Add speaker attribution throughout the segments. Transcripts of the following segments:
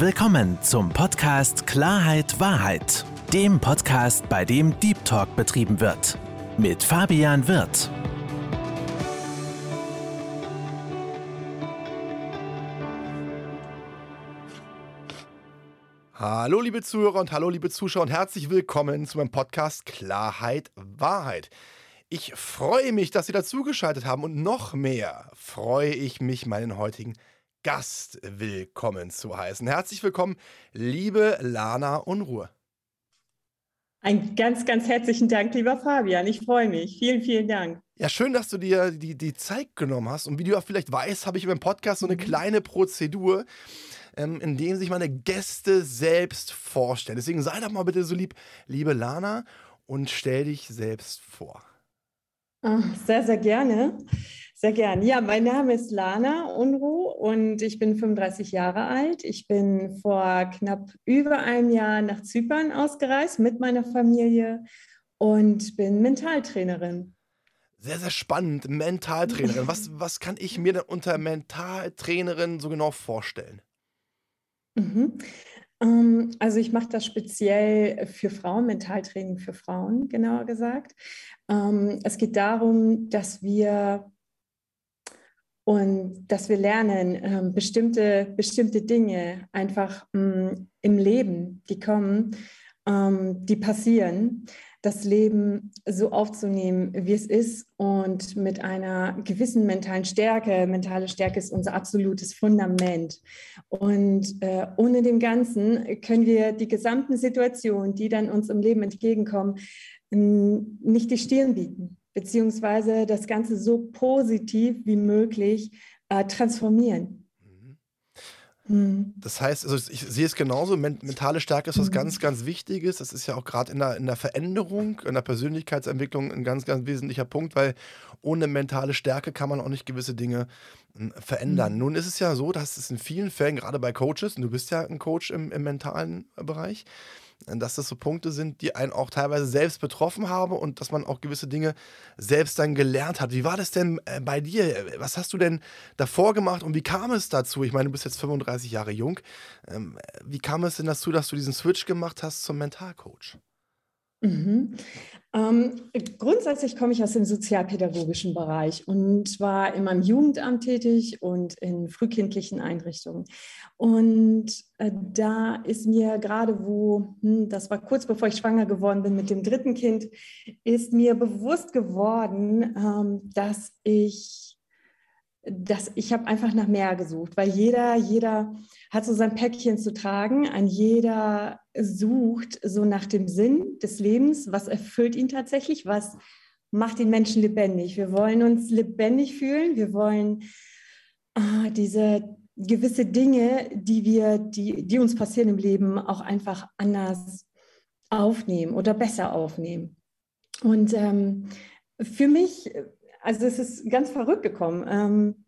Speaker 1: Willkommen zum Podcast Klarheit Wahrheit, dem Podcast, bei dem Deep Talk betrieben wird. Mit Fabian Wirth.
Speaker 2: Hallo liebe Zuhörer und hallo liebe Zuschauer und herzlich willkommen zu meinem Podcast Klarheit Wahrheit. Ich freue mich, dass Sie dazugeschaltet haben und noch mehr freue ich mich, meinen heutigen Gast willkommen zu heißen. Herzlich willkommen, liebe Lana Unruhe.
Speaker 3: Ein ganz, ganz herzlichen Dank, lieber Fabian. Ich freue mich. Vielen, vielen Dank.
Speaker 2: Ja, schön, dass du dir die, die Zeit genommen hast. Und wie du auch vielleicht weißt, habe ich meinem Podcast so eine mhm. kleine Prozedur, ähm, in der sich meine Gäste selbst vorstellen. Deswegen sei doch mal bitte so lieb, liebe Lana, und stell dich selbst vor.
Speaker 3: Ah, sehr, sehr gerne. Sehr gern. Ja, mein Name ist Lana Unruh und ich bin 35 Jahre alt. Ich bin vor knapp über einem Jahr nach Zypern ausgereist mit meiner Familie und bin Mentaltrainerin.
Speaker 2: Sehr, sehr spannend. Mentaltrainerin. Was, was kann ich mir denn unter Mentaltrainerin so genau vorstellen?
Speaker 3: Mhm. Ähm, also ich mache das speziell für Frauen, Mentaltraining für Frauen, genauer gesagt. Ähm, es geht darum, dass wir und dass wir lernen, ähm, bestimmte, bestimmte Dinge einfach ähm, im Leben, die kommen, ähm, die passieren, das Leben so aufzunehmen, wie es ist und mit einer gewissen mentalen Stärke. Mentale Stärke ist unser absolutes Fundament. Und äh, ohne dem Ganzen können wir die gesamten Situationen, die dann uns im Leben entgegenkommen, nicht die Stirn bieten beziehungsweise das Ganze so positiv wie möglich äh, transformieren. Mhm.
Speaker 2: Mhm. Das heißt, also ich sehe es genauso, mentale Stärke ist was mhm. ganz, ganz Wichtiges. Das ist ja auch gerade in der, in der Veränderung, in der Persönlichkeitsentwicklung ein ganz, ganz wesentlicher Punkt, weil ohne mentale Stärke kann man auch nicht gewisse Dinge hm, verändern. Mhm. Nun ist es ja so, dass es in vielen Fällen, gerade bei Coaches, und du bist ja ein Coach im, im mentalen Bereich, dass das so Punkte sind, die einen auch teilweise selbst betroffen haben und dass man auch gewisse Dinge selbst dann gelernt hat. Wie war das denn äh, bei dir? Was hast du denn davor gemacht und wie kam es dazu? Ich meine, du bist jetzt 35 Jahre jung. Ähm, wie kam es denn dazu, dass du diesen Switch gemacht hast zum Mentalcoach?
Speaker 3: Mhm. Ähm, grundsätzlich komme ich aus dem sozialpädagogischen Bereich und war in meinem Jugendamt tätig und in frühkindlichen Einrichtungen. Und äh, da ist mir gerade, wo, hm, das war kurz bevor ich schwanger geworden bin mit dem dritten Kind, ist mir bewusst geworden, ähm, dass ich das, ich habe einfach nach mehr gesucht, weil jeder, jeder hat so sein Päckchen zu tragen, ein jeder sucht so nach dem Sinn des Lebens, was erfüllt ihn tatsächlich, was macht den Menschen lebendig. Wir wollen uns lebendig fühlen, wir wollen ah, diese gewisse Dinge, die wir, die, die uns passieren im Leben, auch einfach anders aufnehmen oder besser aufnehmen. Und ähm, für mich also es ist ganz verrückt gekommen. Ähm,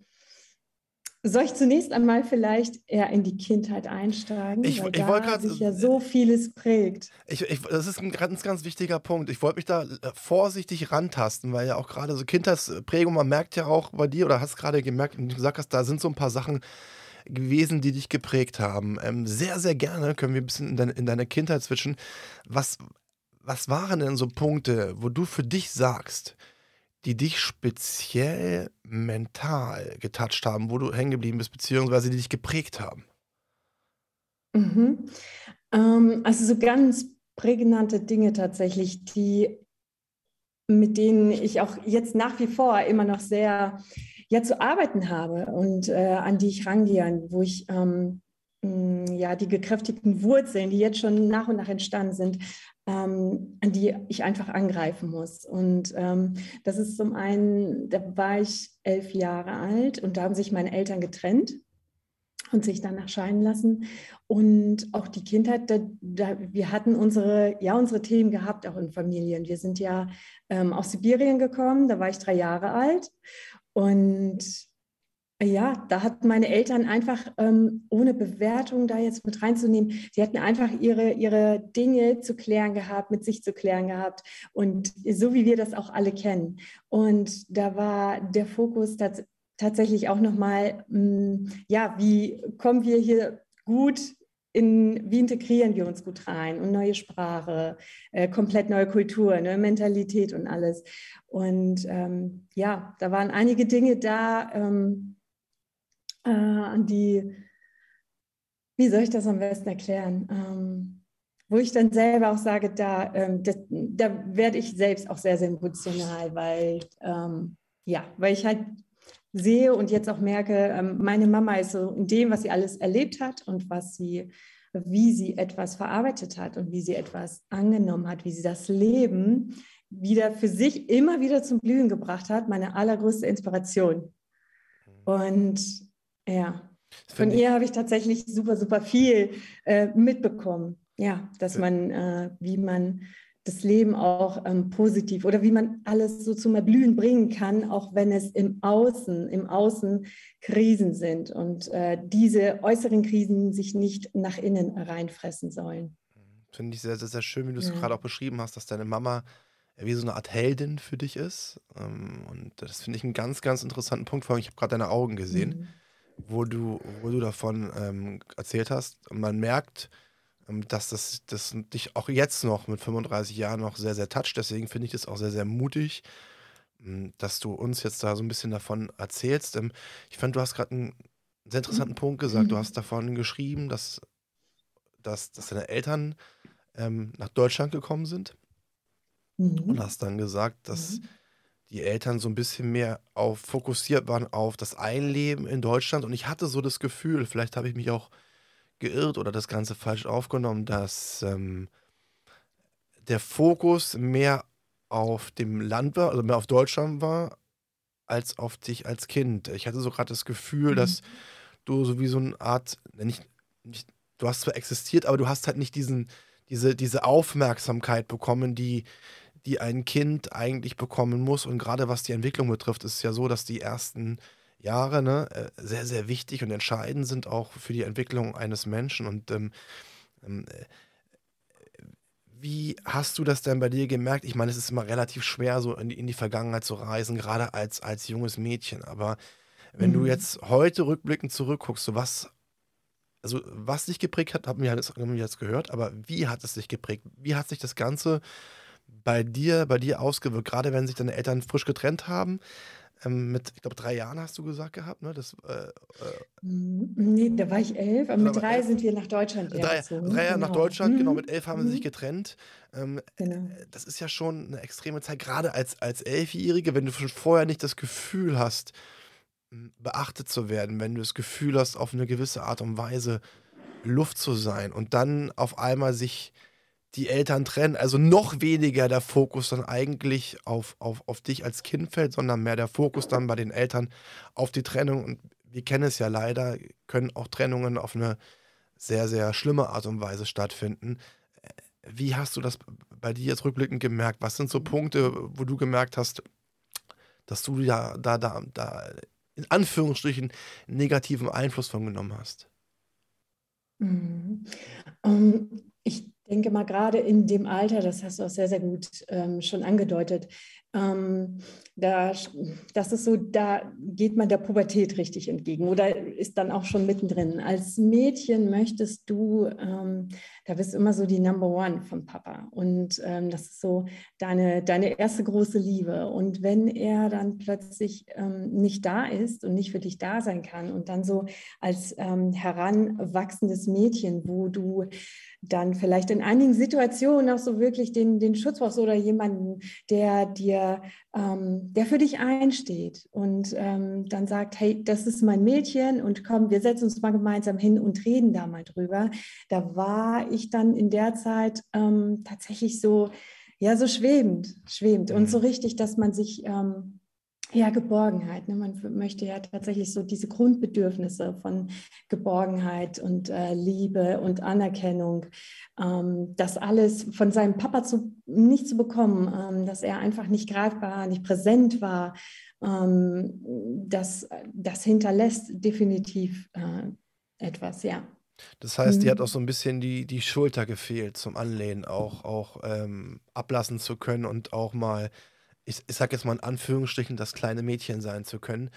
Speaker 3: soll ich zunächst einmal vielleicht eher in die Kindheit einsteigen?
Speaker 2: Ich,
Speaker 3: weil
Speaker 2: ich
Speaker 3: da grad, sich ja so vieles prägt.
Speaker 2: Ich, ich, das ist ein ganz, ganz wichtiger Punkt. Ich wollte mich da äh, vorsichtig rantasten, weil ja auch gerade so Kindheitsprägung, man merkt ja auch bei dir, oder hast gerade gemerkt, du gesagt hast, da sind so ein paar Sachen gewesen, die dich geprägt haben. Ähm, sehr, sehr gerne können wir ein bisschen in, deine, in deine Kindheit switchen. Was, was waren denn so Punkte, wo du für dich sagst, die dich speziell mental getoucht haben, wo du hängen geblieben bist, beziehungsweise die dich geprägt haben?
Speaker 3: Mhm. Ähm, also so ganz prägnante Dinge tatsächlich, die mit denen ich auch jetzt nach wie vor immer noch sehr ja, zu arbeiten habe und äh, an die ich rangehe, wo ich ähm, ja, die gekräftigten Wurzeln, die jetzt schon nach und nach entstanden sind, ähm, an die ich einfach angreifen muss. Und ähm, das ist zum einen, da war ich elf Jahre alt und da haben sich meine Eltern getrennt und sich danach scheiden lassen. Und auch die Kindheit, da, da, wir hatten unsere, ja, unsere Themen gehabt, auch in Familien. Wir sind ja ähm, aus Sibirien gekommen, da war ich drei Jahre alt. Und ja, da hatten meine Eltern einfach, ähm, ohne Bewertung da jetzt mit reinzunehmen, sie hatten einfach ihre, ihre Dinge zu klären gehabt, mit sich zu klären gehabt. Und so wie wir das auch alle kennen. Und da war der Fokus tats tatsächlich auch nochmal, mm, ja, wie kommen wir hier gut in, wie integrieren wir uns gut rein und neue Sprache, äh, komplett neue Kultur, neue Mentalität und alles. Und ähm, ja, da waren einige Dinge da, ähm, äh, an die, wie soll ich das am besten erklären? Ähm, wo ich dann selber auch sage, da, ähm, das, da werde ich selbst auch sehr, sehr emotional, weil, ähm, ja, weil ich halt sehe und jetzt auch merke, ähm, meine Mama ist so in dem, was sie alles erlebt hat und was sie, wie sie etwas verarbeitet hat und wie sie etwas angenommen hat, wie sie das Leben wieder für sich immer wieder zum Blühen gebracht hat, meine allergrößte Inspiration. Mhm. Und ja, von ihr habe ich tatsächlich super, super viel äh, mitbekommen. Ja, dass man, äh, wie man das Leben auch ähm, positiv oder wie man alles so zum Erblühen bringen kann, auch wenn es im Außen, im Außen Krisen sind und äh, diese äußeren Krisen sich nicht nach innen reinfressen sollen.
Speaker 2: Finde ich sehr, sehr, sehr schön, wie du es ja. gerade auch beschrieben hast, dass deine Mama wie so eine Art Heldin für dich ist. Ähm, und das finde ich einen ganz, ganz interessanten Punkt. Vor allem, ich habe gerade deine Augen gesehen, mhm. Wo, du, wo du davon ähm, erzählt hast. Und man merkt, ähm, dass das, das dich auch jetzt noch mit 35 Jahren noch sehr, sehr toucht. Deswegen finde ich das auch sehr, sehr mutig, hm, dass du uns jetzt da so ein bisschen davon erzählst. Ähm, ich fand, du hast gerade einen sehr interessanten Punkt gesagt. Du hast davon geschrieben, dass, dass, dass deine Eltern ähm, nach Deutschland gekommen sind mhm. und hast dann gesagt, dass mhm. Die Eltern so ein bisschen mehr auf fokussiert waren auf das Einleben in Deutschland. Und ich hatte so das Gefühl, vielleicht habe ich mich auch geirrt oder das Ganze falsch aufgenommen, dass ähm, der Fokus mehr auf dem Land war, also mehr auf Deutschland war, als auf dich als Kind. Ich hatte so gerade das Gefühl, mhm. dass du so wie so eine Art, nicht, nicht, du hast zwar existiert, aber du hast halt nicht diesen, diese, diese Aufmerksamkeit bekommen, die, die ein Kind eigentlich bekommen muss. Und gerade was die Entwicklung betrifft, ist es ja so, dass die ersten Jahre ne, äh, sehr, sehr wichtig und entscheidend sind auch für die Entwicklung eines Menschen. Und ähm, ähm, äh, wie hast du das denn bei dir gemerkt? Ich meine, es ist immer relativ schwer, so in die, in die Vergangenheit zu reisen, gerade als, als junges Mädchen. Aber wenn mhm. du jetzt heute rückblickend zurückguckst, so was, also was dich geprägt hat, haben wir jetzt gehört, aber wie hat es dich geprägt? Wie hat sich das Ganze bei dir, bei dir ausgewirkt? Gerade wenn sich deine Eltern frisch getrennt haben, ähm, mit, ich glaube, drei Jahren hast du gesagt gehabt, ne? Das, äh, äh,
Speaker 3: nee, da war ich elf, aber mit drei elf. sind wir nach Deutschland
Speaker 2: drei, drei Jahre genau. nach Deutschland, genau, mhm. genau, mit elf haben mhm. sie sich getrennt. Ähm, genau. Äh, das ist ja schon eine extreme Zeit, gerade als, als Elfjährige, wenn du schon vorher nicht das Gefühl hast, beachtet zu werden, wenn du das Gefühl hast, auf eine gewisse Art und Weise Luft zu sein und dann auf einmal sich die Eltern trennen, also noch weniger der Fokus dann eigentlich auf, auf, auf dich als Kind fällt, sondern mehr der Fokus dann bei den Eltern auf die Trennung. Und wir kennen es ja leider, können auch Trennungen auf eine sehr, sehr schlimme Art und Weise stattfinden. Wie hast du das bei dir jetzt rückblickend gemerkt? Was sind so Punkte, wo du gemerkt hast, dass du ja da, da, da in Anführungsstrichen negativen Einfluss von genommen hast?
Speaker 3: Mhm. Um, ähm, ich denke mal, gerade in dem Alter, das hast du auch sehr, sehr gut ähm, schon angedeutet, ähm, da, das ist so, da geht man der Pubertät richtig entgegen oder ist dann auch schon mittendrin. Als Mädchen möchtest du, ähm, da bist du immer so die Number One von Papa. Und ähm, das ist so deine, deine erste große Liebe. Und wenn er dann plötzlich ähm, nicht da ist und nicht für dich da sein kann und dann so als ähm, heranwachsendes Mädchen, wo du dann vielleicht in einigen Situationen auch so wirklich den, den Schutz brauchst oder jemanden, der dir, ähm, der für dich einsteht und ähm, dann sagt, hey, das ist mein Mädchen und komm, wir setzen uns mal gemeinsam hin und reden da mal drüber. Da war ich dann in der Zeit ähm, tatsächlich so, ja, so schwebend, schwebend und so mhm. richtig, dass man sich ähm, ja, Geborgenheit. Ne? Man möchte ja tatsächlich so diese Grundbedürfnisse von Geborgenheit und äh, Liebe und Anerkennung, ähm, das alles von seinem Papa zu, nicht zu bekommen, ähm, dass er einfach nicht greifbar, nicht präsent war, ähm, das, das hinterlässt definitiv äh, etwas, ja.
Speaker 2: Das heißt, mhm. die hat auch so ein bisschen die, die Schulter gefehlt zum Anlehnen, auch, auch ähm, ablassen zu können und auch mal ich, ich sag jetzt mal in Anführungsstrichen, das kleine Mädchen sein zu können.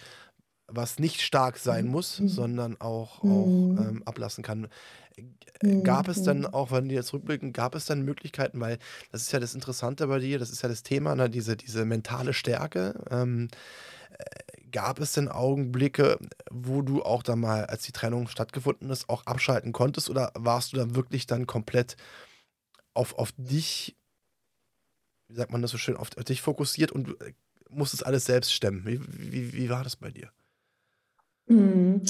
Speaker 2: was nicht stark sein muss,
Speaker 3: Mhm.
Speaker 2: sondern auch, auch
Speaker 3: Mhm.
Speaker 2: ähm, ablassen kann.
Speaker 3: Mhm.
Speaker 2: Gab es dann
Speaker 3: Mhm.
Speaker 2: auch, wenn wir jetzt rückblicken, gab es dann Möglichkeiten, weil das ist ja das Interessante bei dir, das ist ja das Thema, ne, diese, diese mentale Stärke. Ähm, äh, gab es denn Augenblicke, wo du auch dann mal, als die Trennung stattgefunden ist, auch abschalten konntest oder warst du dann wirklich dann komplett auf, auf dich, wie sagt man das so schön, auf, auf dich fokussiert und äh, musstest alles selbst stemmen? Wie, wie, wie war das bei dir?
Speaker 3: Mhm.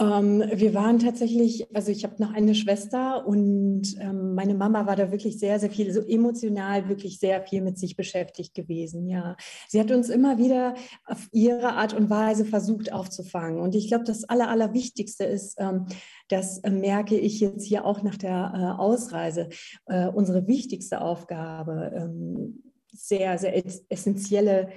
Speaker 3: Ähm, wir waren tatsächlich, also ich habe noch eine Schwester und ähm, meine Mama war da wirklich sehr, sehr viel, so emotional wirklich sehr viel mit sich beschäftigt gewesen. Ja, sie hat uns immer wieder auf ihre Art und Weise versucht aufzufangen. Und ich glaube, das Aller, Allerwichtigste ist, ähm, das äh, merke ich jetzt hier auch nach der äh, Ausreise, äh, unsere wichtigste Aufgabe, ähm, sehr, sehr essentielle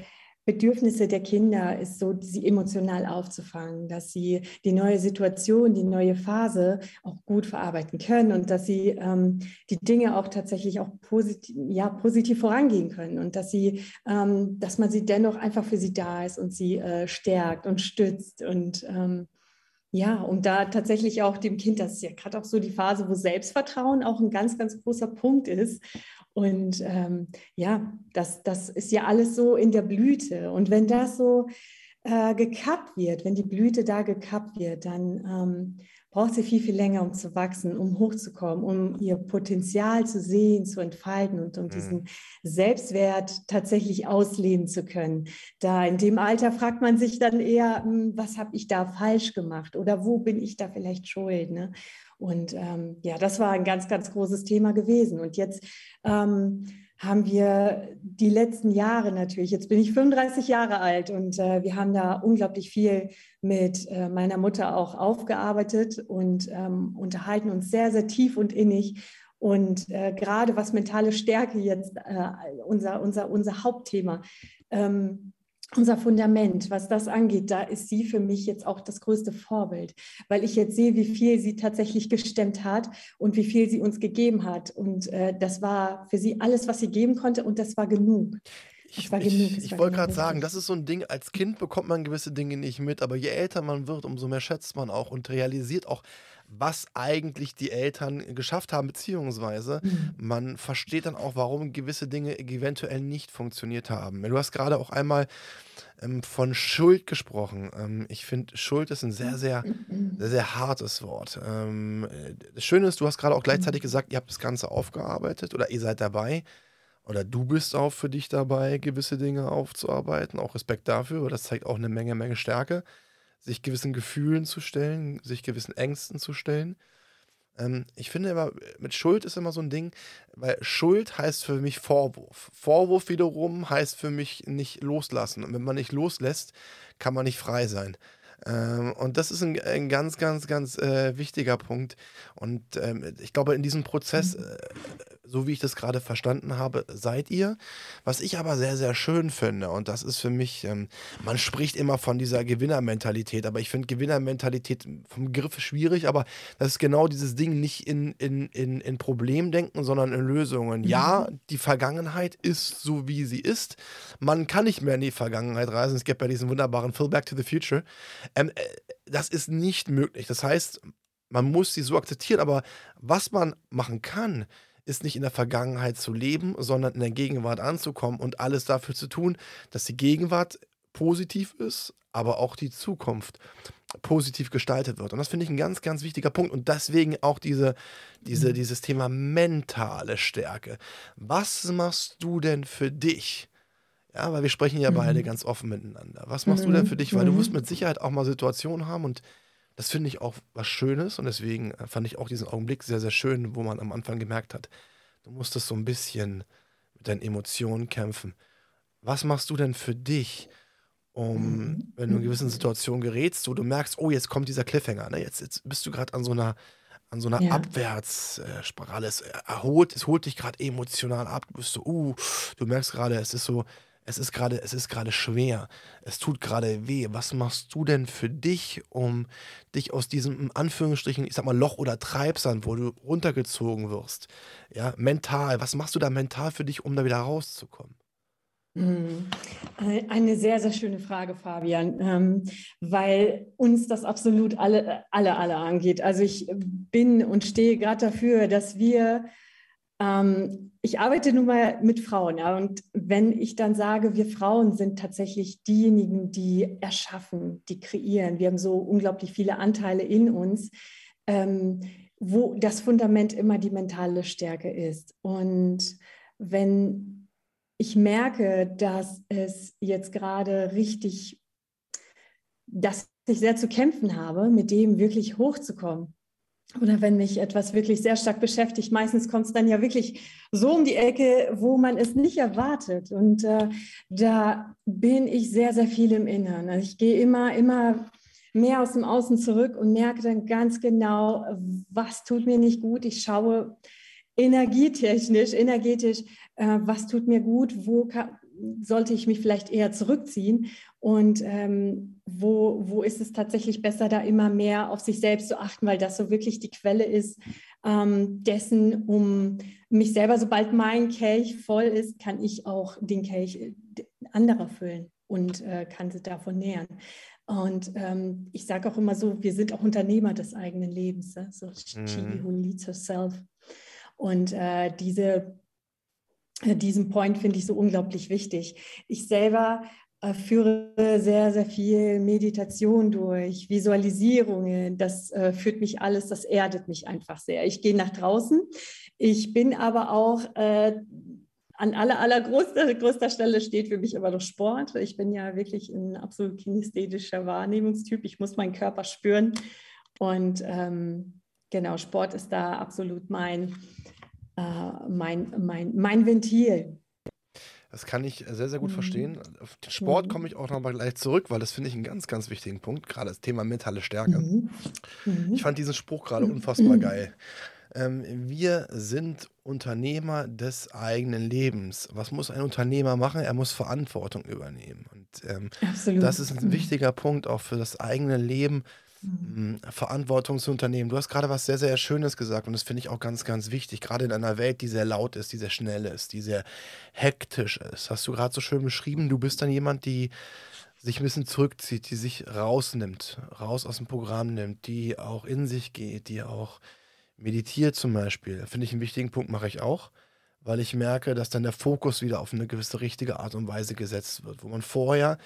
Speaker 3: Bedürfnisse der Kinder ist so, sie emotional aufzufangen, dass sie die neue Situation, die neue Phase auch gut verarbeiten können und dass sie ähm, die Dinge auch tatsächlich auch positiv, ja, positiv vorangehen können und dass sie, ähm, dass man sie dennoch einfach für sie da ist und sie äh, stärkt und stützt und ähm, ja, um da tatsächlich auch dem Kind, das ist ja gerade auch so die Phase, wo Selbstvertrauen auch ein ganz, ganz großer Punkt ist. Und ähm, ja, das, das ist ja alles so in der Blüte. Und wenn das so äh, gekappt wird, wenn die Blüte da gekappt wird, dann ähm, braucht sie viel, viel länger, um zu wachsen, um hochzukommen, um ihr Potenzial zu sehen, zu entfalten und um mhm. diesen Selbstwert tatsächlich ausleben zu können. Da in dem Alter fragt man sich dann eher, hm, was habe ich da falsch gemacht oder wo bin ich da vielleicht schuld? Ne? Und ähm, ja, das war ein ganz, ganz großes Thema gewesen. Und jetzt ähm, haben wir die letzten Jahre natürlich, jetzt bin ich 35 Jahre alt und äh, wir haben da unglaublich viel mit äh, meiner Mutter auch aufgearbeitet und ähm, unterhalten uns sehr, sehr tief und innig. Und äh, gerade was mentale Stärke jetzt äh, unser, unser, unser Hauptthema, ähm, unser Fundament, was das angeht, da ist sie für mich jetzt auch das größte Vorbild, weil ich jetzt sehe, wie viel sie tatsächlich gestemmt hat und wie viel sie uns gegeben hat. Und äh, das war für sie alles, was sie geben konnte und das war genug.
Speaker 2: Ich, ich, ich wollte gerade sagen, das ist so ein Ding, als Kind bekommt man gewisse Dinge nicht mit, aber je älter man wird, umso mehr schätzt man auch und realisiert auch, was eigentlich die Eltern geschafft haben, beziehungsweise mhm. man versteht dann auch, warum gewisse Dinge eventuell nicht funktioniert haben. Du hast gerade auch einmal ähm, von Schuld gesprochen. Ähm, ich finde, Schuld ist ein sehr, sehr, sehr, sehr hartes Wort. Ähm, das Schöne ist, du hast gerade auch gleichzeitig mhm. gesagt, ihr habt das Ganze aufgearbeitet oder ihr seid dabei oder du bist auch für dich dabei, gewisse Dinge aufzuarbeiten. Auch Respekt dafür, das zeigt auch eine Menge, Menge Stärke sich gewissen Gefühlen zu stellen, sich gewissen Ängsten zu stellen. Ähm, ich finde aber, mit Schuld ist immer so ein Ding, weil Schuld heißt für mich Vorwurf. Vorwurf wiederum heißt für mich nicht loslassen. Und wenn man nicht loslässt, kann man nicht frei sein. Ähm, und das ist ein, ein ganz, ganz, ganz äh, wichtiger Punkt. Und ähm, ich glaube, in diesem Prozess, äh, so wie ich das gerade verstanden habe, seid ihr. Was ich aber sehr, sehr schön finde, und das ist für mich, ähm, man spricht immer von dieser Gewinnermentalität, aber ich finde Gewinnermentalität vom Griff schwierig, aber das ist genau dieses Ding, nicht in, in, in, in Problemdenken, sondern in Lösungen. Mhm. Ja, die Vergangenheit ist so, wie sie ist. Man kann nicht mehr in die Vergangenheit reisen. Es gibt ja diesen wunderbaren Phil Back to the Future. Ähm, äh, das ist nicht möglich. Das heißt, man muss sie so akzeptieren, aber was man machen kann, ist nicht in der Vergangenheit zu leben, sondern in der Gegenwart anzukommen und alles dafür zu tun, dass die Gegenwart positiv ist, aber auch die Zukunft positiv gestaltet wird. Und das finde ich ein ganz, ganz wichtiger Punkt. Und deswegen auch diese, diese, mhm. dieses Thema mentale Stärke. Was machst du denn für dich? Ja, weil wir sprechen ja mhm. beide ganz offen miteinander. Was machst mhm. du denn für dich? Weil du wirst mhm. mit Sicherheit auch mal Situationen haben und das finde ich auch was Schönes und deswegen äh, fand ich auch diesen Augenblick sehr, sehr schön, wo man am Anfang gemerkt hat, du musstest so ein bisschen mit deinen Emotionen kämpfen. Was machst du denn für dich, um, mhm. wenn du in gewissen Situationen gerätst, wo du merkst, oh, jetzt kommt dieser Cliffhanger, ne? jetzt, jetzt bist du gerade an so einer an so einer ja. Abwärtsspirale. Es erholt, es holt dich gerade emotional ab. Du bist so, uh, du merkst gerade, es ist so, es ist gerade, es ist gerade schwer, es tut gerade weh. Was machst du denn für dich, um dich aus diesem, in Anführungsstrichen, ich sag mal, Loch oder Treibsand, wo du runtergezogen wirst, ja, mental, was machst du da mental für dich, um da wieder rauszukommen?
Speaker 3: Mhm. Eine sehr, sehr schöne Frage, Fabian, ähm, weil uns das absolut alle, alle, alle angeht. Also ich bin und stehe gerade dafür, dass wir, ähm, ich arbeite nun mal mit Frauen, ja, und wenn ich dann sage, wir Frauen sind tatsächlich diejenigen, die erschaffen, die kreieren, wir haben so unglaublich viele Anteile in uns, ähm, wo das Fundament immer die mentale Stärke ist. Und wenn ich merke, dass es jetzt gerade richtig, dass ich sehr zu kämpfen habe, mit dem wirklich hochzukommen. Oder wenn mich etwas wirklich sehr stark beschäftigt, meistens kommt es dann ja wirklich so um die Ecke, wo man es nicht erwartet. Und äh, da bin ich sehr, sehr viel im Inneren. Also ich gehe immer, immer mehr aus dem Außen zurück und merke dann ganz genau, was tut mir nicht gut. Ich schaue energietechnisch, energetisch, äh, was tut mir gut, wo kann, sollte ich mich vielleicht eher zurückziehen und ähm, wo, wo ist es tatsächlich besser, da immer mehr auf sich selbst zu achten, weil das so wirklich die Quelle ist ähm, dessen, um mich selber, sobald mein Kelch voll ist, kann ich auch den Kelch äh, anderer füllen und äh, kann sie davon nähern. Und ähm, ich sage auch immer so, wir sind auch Unternehmer des eigenen Lebens. Ne? So, mhm. she who leads herself. Und äh, diese, äh, diesen Point finde ich so unglaublich wichtig. Ich selber führe sehr, sehr viel Meditation durch, Visualisierungen. Das äh, führt mich alles, das erdet mich einfach sehr. Ich gehe nach draußen. Ich bin aber auch äh, an aller, allergrößter größter Stelle steht für mich immer noch Sport. Ich bin ja wirklich ein absolut kinesthetischer Wahrnehmungstyp. Ich muss meinen Körper spüren. Und ähm, genau, Sport ist da absolut mein, äh, mein, mein, mein Ventil.
Speaker 2: Das kann ich sehr, sehr gut mhm. verstehen. Auf den Sport komme ich auch nochmal gleich zurück, weil das finde ich einen ganz, ganz wichtigen Punkt, gerade das Thema mentale Stärke. Mhm. mhm. Ich fand diesen Spruch gerade unfassbar mhm. geil. Ähm, wir sind Unternehmer des eigenen Lebens. Was muss ein Unternehmer machen? Er muss Verantwortung übernehmen. Und ähm, das ist ein mhm. wichtiger Punkt auch für das eigene Leben Mhm. Verantwortung zu unternehmen. Du hast gerade was sehr, sehr Schönes gesagt und das finde ich auch ganz, ganz wichtig. Gerade in einer Welt, die sehr laut ist, die sehr schnell ist, die sehr hektisch ist. Hast du gerade so schön beschrieben, du bist dann jemand, die sich ein bisschen zurückzieht, die sich rausnimmt, raus aus dem Programm nimmt, die auch in sich geht, die auch meditiert zum Beispiel. Finde ich einen wichtigen Punkt, mache ich auch, weil ich merke, dass dann der Fokus wieder auf eine gewisse richtige Art und Weise gesetzt wird, wo man vorher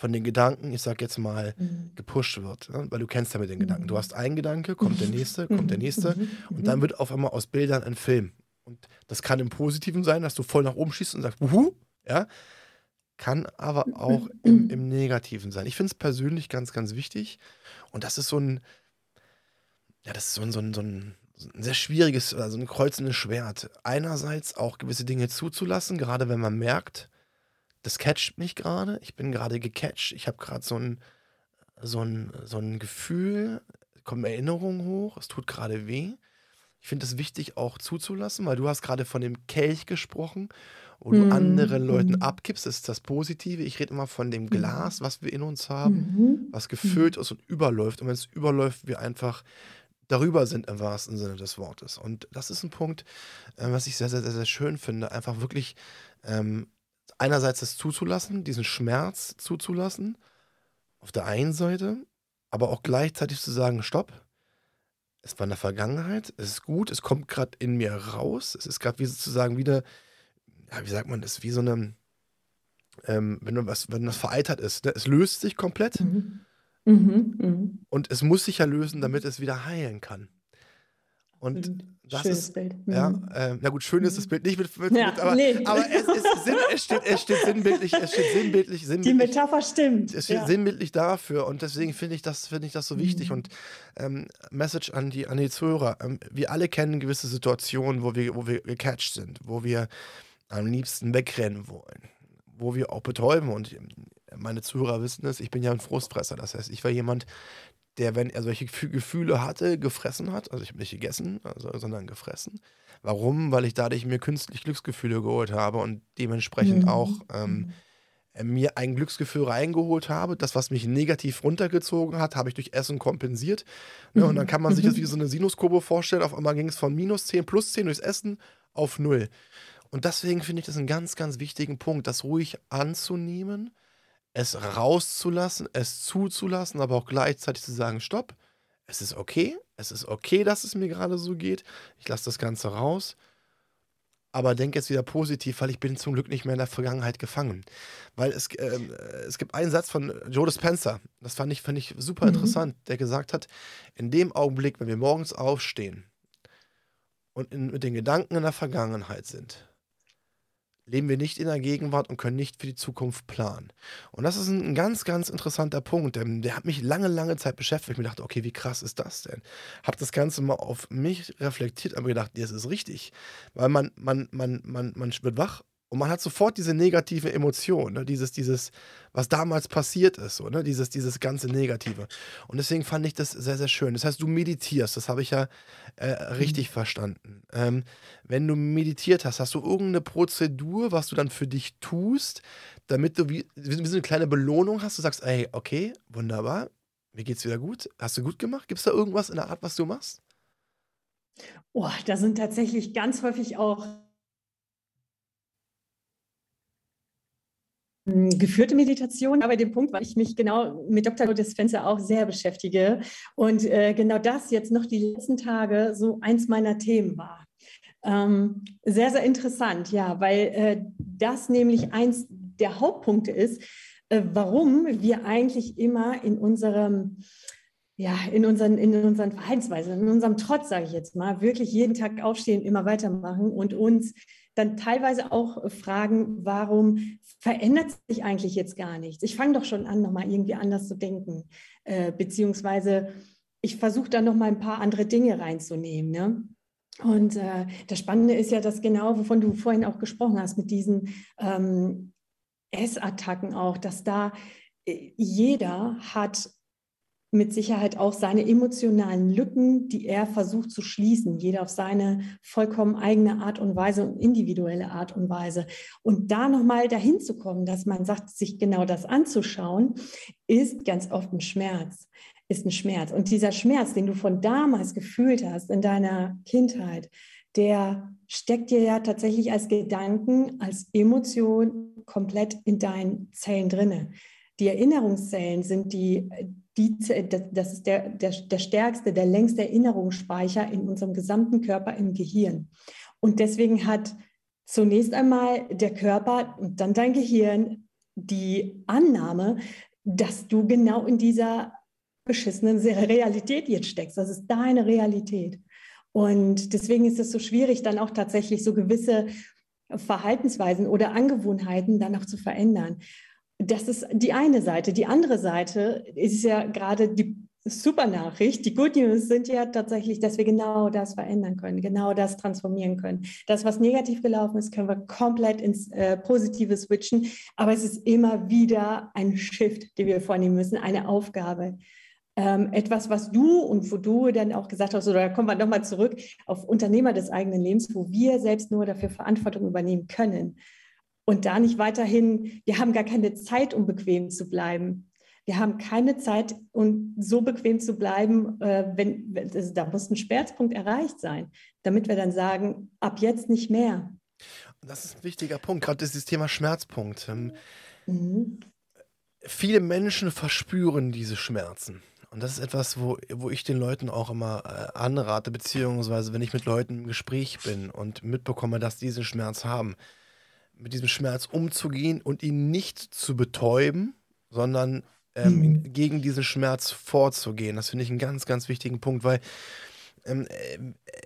Speaker 2: von den Gedanken, ich sag jetzt mal, mhm. gepusht wird. Ne? Weil du kennst ja mit den mhm. Gedanken. Du hast einen Gedanke, kommt der nächste, kommt der nächste mhm. und dann wird auf einmal aus Bildern ein Film. Und das kann im Positiven sein, dass du voll nach oben schießt und sagst, wuhu, ja. Kann aber auch im, im Negativen sein. Ich finde es persönlich ganz, ganz wichtig. Und das ist so ein, ja, das ist so ein, so ein, so ein ein sehr schwieriges, also ein kreuzendes Schwert. Einerseits auch gewisse Dinge zuzulassen, gerade wenn man merkt, das catcht mich gerade. Ich bin gerade gecatcht. Ich habe gerade so ein, so, ein, so ein Gefühl, kommen Erinnerungen hoch, es tut gerade weh. Ich finde es wichtig auch zuzulassen, weil du hast gerade von dem Kelch gesprochen, wo du mm. anderen Leuten mm. abgibst. Das ist das Positive. Ich rede immer von dem mhm. Glas, was wir in uns haben, mm. was gefüllt ist und überläuft. Und wenn es überläuft, wir einfach darüber sind im wahrsten Sinne des Wortes. Und das ist ein Punkt, äh, was ich sehr, sehr, sehr, sehr schön finde. Einfach wirklich ähm, einerseits das zuzulassen, diesen Schmerz zuzulassen, auf der einen Seite, aber auch gleichzeitig zu sagen, stopp, es war in der Vergangenheit, es ist gut, es kommt gerade in mir raus, es ist gerade wie sozusagen wieder, ja, wie sagt man das, wie so eine, ähm, wenn, was, wenn das vereitert ist, ne? es löst sich komplett mhm. Mhm, mh. und es muss sich ja lösen, damit es wieder heilen kann. Und das Schönes ist, Bild. Mhm. ja, äh, na gut, schön ist das mhm. Bild nicht, mit, mit, ja, mit, aber, nee. aber es, es, Sinn, es, steht, es steht sinnbildlich, es steht sinnbildlich, sinnbildlich.
Speaker 3: Die Metapher stimmt.
Speaker 2: Es steht ja. sinnbildlich dafür und deswegen finde ich das, finde ich das so mhm. wichtig und ähm, Message an die, an die Zuhörer. Ähm, wir alle kennen gewisse Situationen, wo wir, wo wir gecatcht sind, wo wir am liebsten wegrennen wollen, wo wir auch betäuben und meine Zuhörer wissen es, ich bin ja ein Frustfresser. Das heißt, ich war jemand, der, wenn er solche Gefühle hatte, gefressen hat. Also ich habe nicht gegessen, also, sondern gefressen. Warum? Weil ich dadurch mir künstlich Glücksgefühle geholt habe und dementsprechend mhm. auch ähm, mhm. mir ein Glücksgefühl reingeholt habe. Das, was mich negativ runtergezogen hat, habe ich durch Essen kompensiert. Mhm. und dann kann man sich das wie so eine Sinuskurve vorstellen. Auf einmal ging es von minus 10 plus 10 durchs Essen auf 0. Und deswegen finde ich das einen ganz, ganz wichtigen Punkt, das ruhig anzunehmen, es rauszulassen, es zuzulassen, aber auch gleichzeitig zu sagen, stopp, es ist okay, es ist okay, dass es mir gerade so geht, ich lasse das Ganze raus, aber denke jetzt wieder positiv, weil ich bin zum Glück nicht mehr in der Vergangenheit gefangen. Weil es, äh, es gibt einen Satz von Joe Dispenza, das fand ich, fand ich super mhm. interessant, der gesagt hat, in dem Augenblick, wenn wir morgens aufstehen und in, mit den Gedanken in der Vergangenheit sind, leben wir nicht in der Gegenwart und können nicht für die Zukunft planen. Und das ist ein ganz, ganz interessanter Punkt. Der, der hat mich lange, lange Zeit beschäftigt. Ich dachte, okay, wie krass ist das denn? Habe das Ganze mal auf mich reflektiert mir gedacht, das ist richtig. Weil man, man, man, man, man wird wach und man hat sofort diese negative Emotion, ne? dieses, dieses, was damals passiert ist, so, ne? dieses, dieses ganze Negative. Und deswegen fand ich das sehr, sehr schön. Das heißt, du meditierst, das habe ich ja äh, richtig mhm. verstanden. Ähm, wenn du meditiert hast, hast du irgendeine Prozedur, was du dann für dich tust, damit du wie, wie so eine kleine Belohnung hast. Du sagst, ey, okay, wunderbar, mir geht's wieder gut. Hast du gut gemacht? Gibt es da irgendwas in der Art, was du machst?
Speaker 3: Oh, da sind tatsächlich ganz häufig auch geführte Meditation, aber den Punkt, weil ich mich genau mit Dr. Dispenza auch sehr beschäftige und äh, genau das jetzt noch die letzten Tage so eins meiner Themen war. Ähm, sehr, sehr interessant, ja, weil äh, das nämlich eins der Hauptpunkte ist, äh, warum wir eigentlich immer in unserem ja, in unseren, in unseren Verhaltensweisen, in unserem Trotz, sage ich jetzt mal, wirklich jeden Tag aufstehen, immer weitermachen und uns dann teilweise auch fragen, warum verändert sich eigentlich jetzt gar nichts? Ich fange doch schon an, nochmal irgendwie anders zu denken, äh, beziehungsweise ich versuche dann nochmal ein paar andere Dinge reinzunehmen. Ne? Und äh, das Spannende ist ja, dass genau, wovon du vorhin auch gesprochen hast, mit diesen ähm, Essattacken auch, dass da äh, jeder hat mit Sicherheit auch seine emotionalen Lücken, die er versucht zu schließen, jeder auf seine vollkommen eigene Art und Weise und individuelle Art und Weise. Und da nochmal dahin zu kommen, dass man sagt, sich genau das anzuschauen, ist ganz oft ein Schmerz, ist ein Schmerz. Und dieser Schmerz, den du von damals gefühlt hast in deiner Kindheit, der steckt dir ja tatsächlich als Gedanken, als Emotion komplett in deinen Zellen drinne. Die Erinnerungszellen sind die, die, das ist der, der, der stärkste, der längste Erinnerungsspeicher in unserem gesamten Körper im Gehirn. Und deswegen hat zunächst einmal der Körper und dann dein Gehirn die Annahme, dass du genau in dieser beschissenen Realität jetzt steckst. Das ist deine Realität. Und deswegen ist es so schwierig, dann auch tatsächlich so gewisse Verhaltensweisen oder Angewohnheiten dann auch zu verändern. Das ist die eine Seite. Die andere Seite ist ja gerade die super Nachricht. Die Good News sind ja tatsächlich, dass wir genau das verändern können, genau das transformieren können. Das, was negativ gelaufen ist, können wir komplett ins äh, Positive switchen. Aber es ist immer wieder ein Shift, den wir vornehmen müssen, eine Aufgabe. Ähm, etwas, was du und wo du dann auch gesagt hast, oder da kommen wir nochmal zurück auf Unternehmer des eigenen Lebens, wo wir selbst nur dafür Verantwortung übernehmen können. Und da nicht weiterhin, wir haben gar keine Zeit, um bequem zu bleiben. Wir haben keine Zeit, um so bequem zu bleiben, äh, wenn, also da muss ein Schmerzpunkt erreicht sein, damit wir dann sagen, ab jetzt nicht mehr.
Speaker 2: Das ist ein wichtiger Punkt, gerade dieses Thema Schmerzpunkt. Ähm, mhm. Viele Menschen verspüren diese Schmerzen. Und das ist etwas, wo, wo ich den Leuten auch immer äh, anrate, beziehungsweise wenn ich mit Leuten im Gespräch bin und mitbekomme, dass die diesen Schmerz haben mit diesem Schmerz umzugehen und ihn nicht zu betäuben, sondern ähm, mhm. gegen diesen Schmerz vorzugehen. Das finde ich einen ganz, ganz wichtigen Punkt, weil ähm, äh,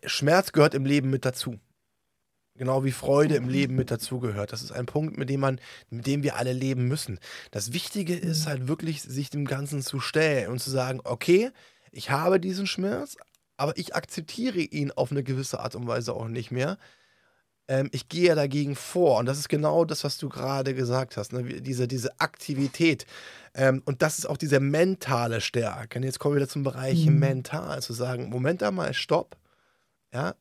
Speaker 2: Schmerz gehört im Leben mit dazu. Genau wie Freude im Leben mit dazugehört. Das ist ein Punkt, mit dem man, mit dem wir alle leben müssen. Das Wichtige ist mhm. halt wirklich, sich dem Ganzen zu stellen und zu sagen, okay, ich habe diesen Schmerz, aber ich akzeptiere ihn auf eine gewisse Art und Weise auch nicht mehr ähm, ich gehe dagegen vor. Und das ist genau das, was du gerade gesagt hast. Ne? Diese, diese Aktivität. Ähm, und das ist auch diese mentale Stärke. Und jetzt kommen wir wieder zum Bereich mhm. mental, zu sagen, Moment einmal, stopp. Ja,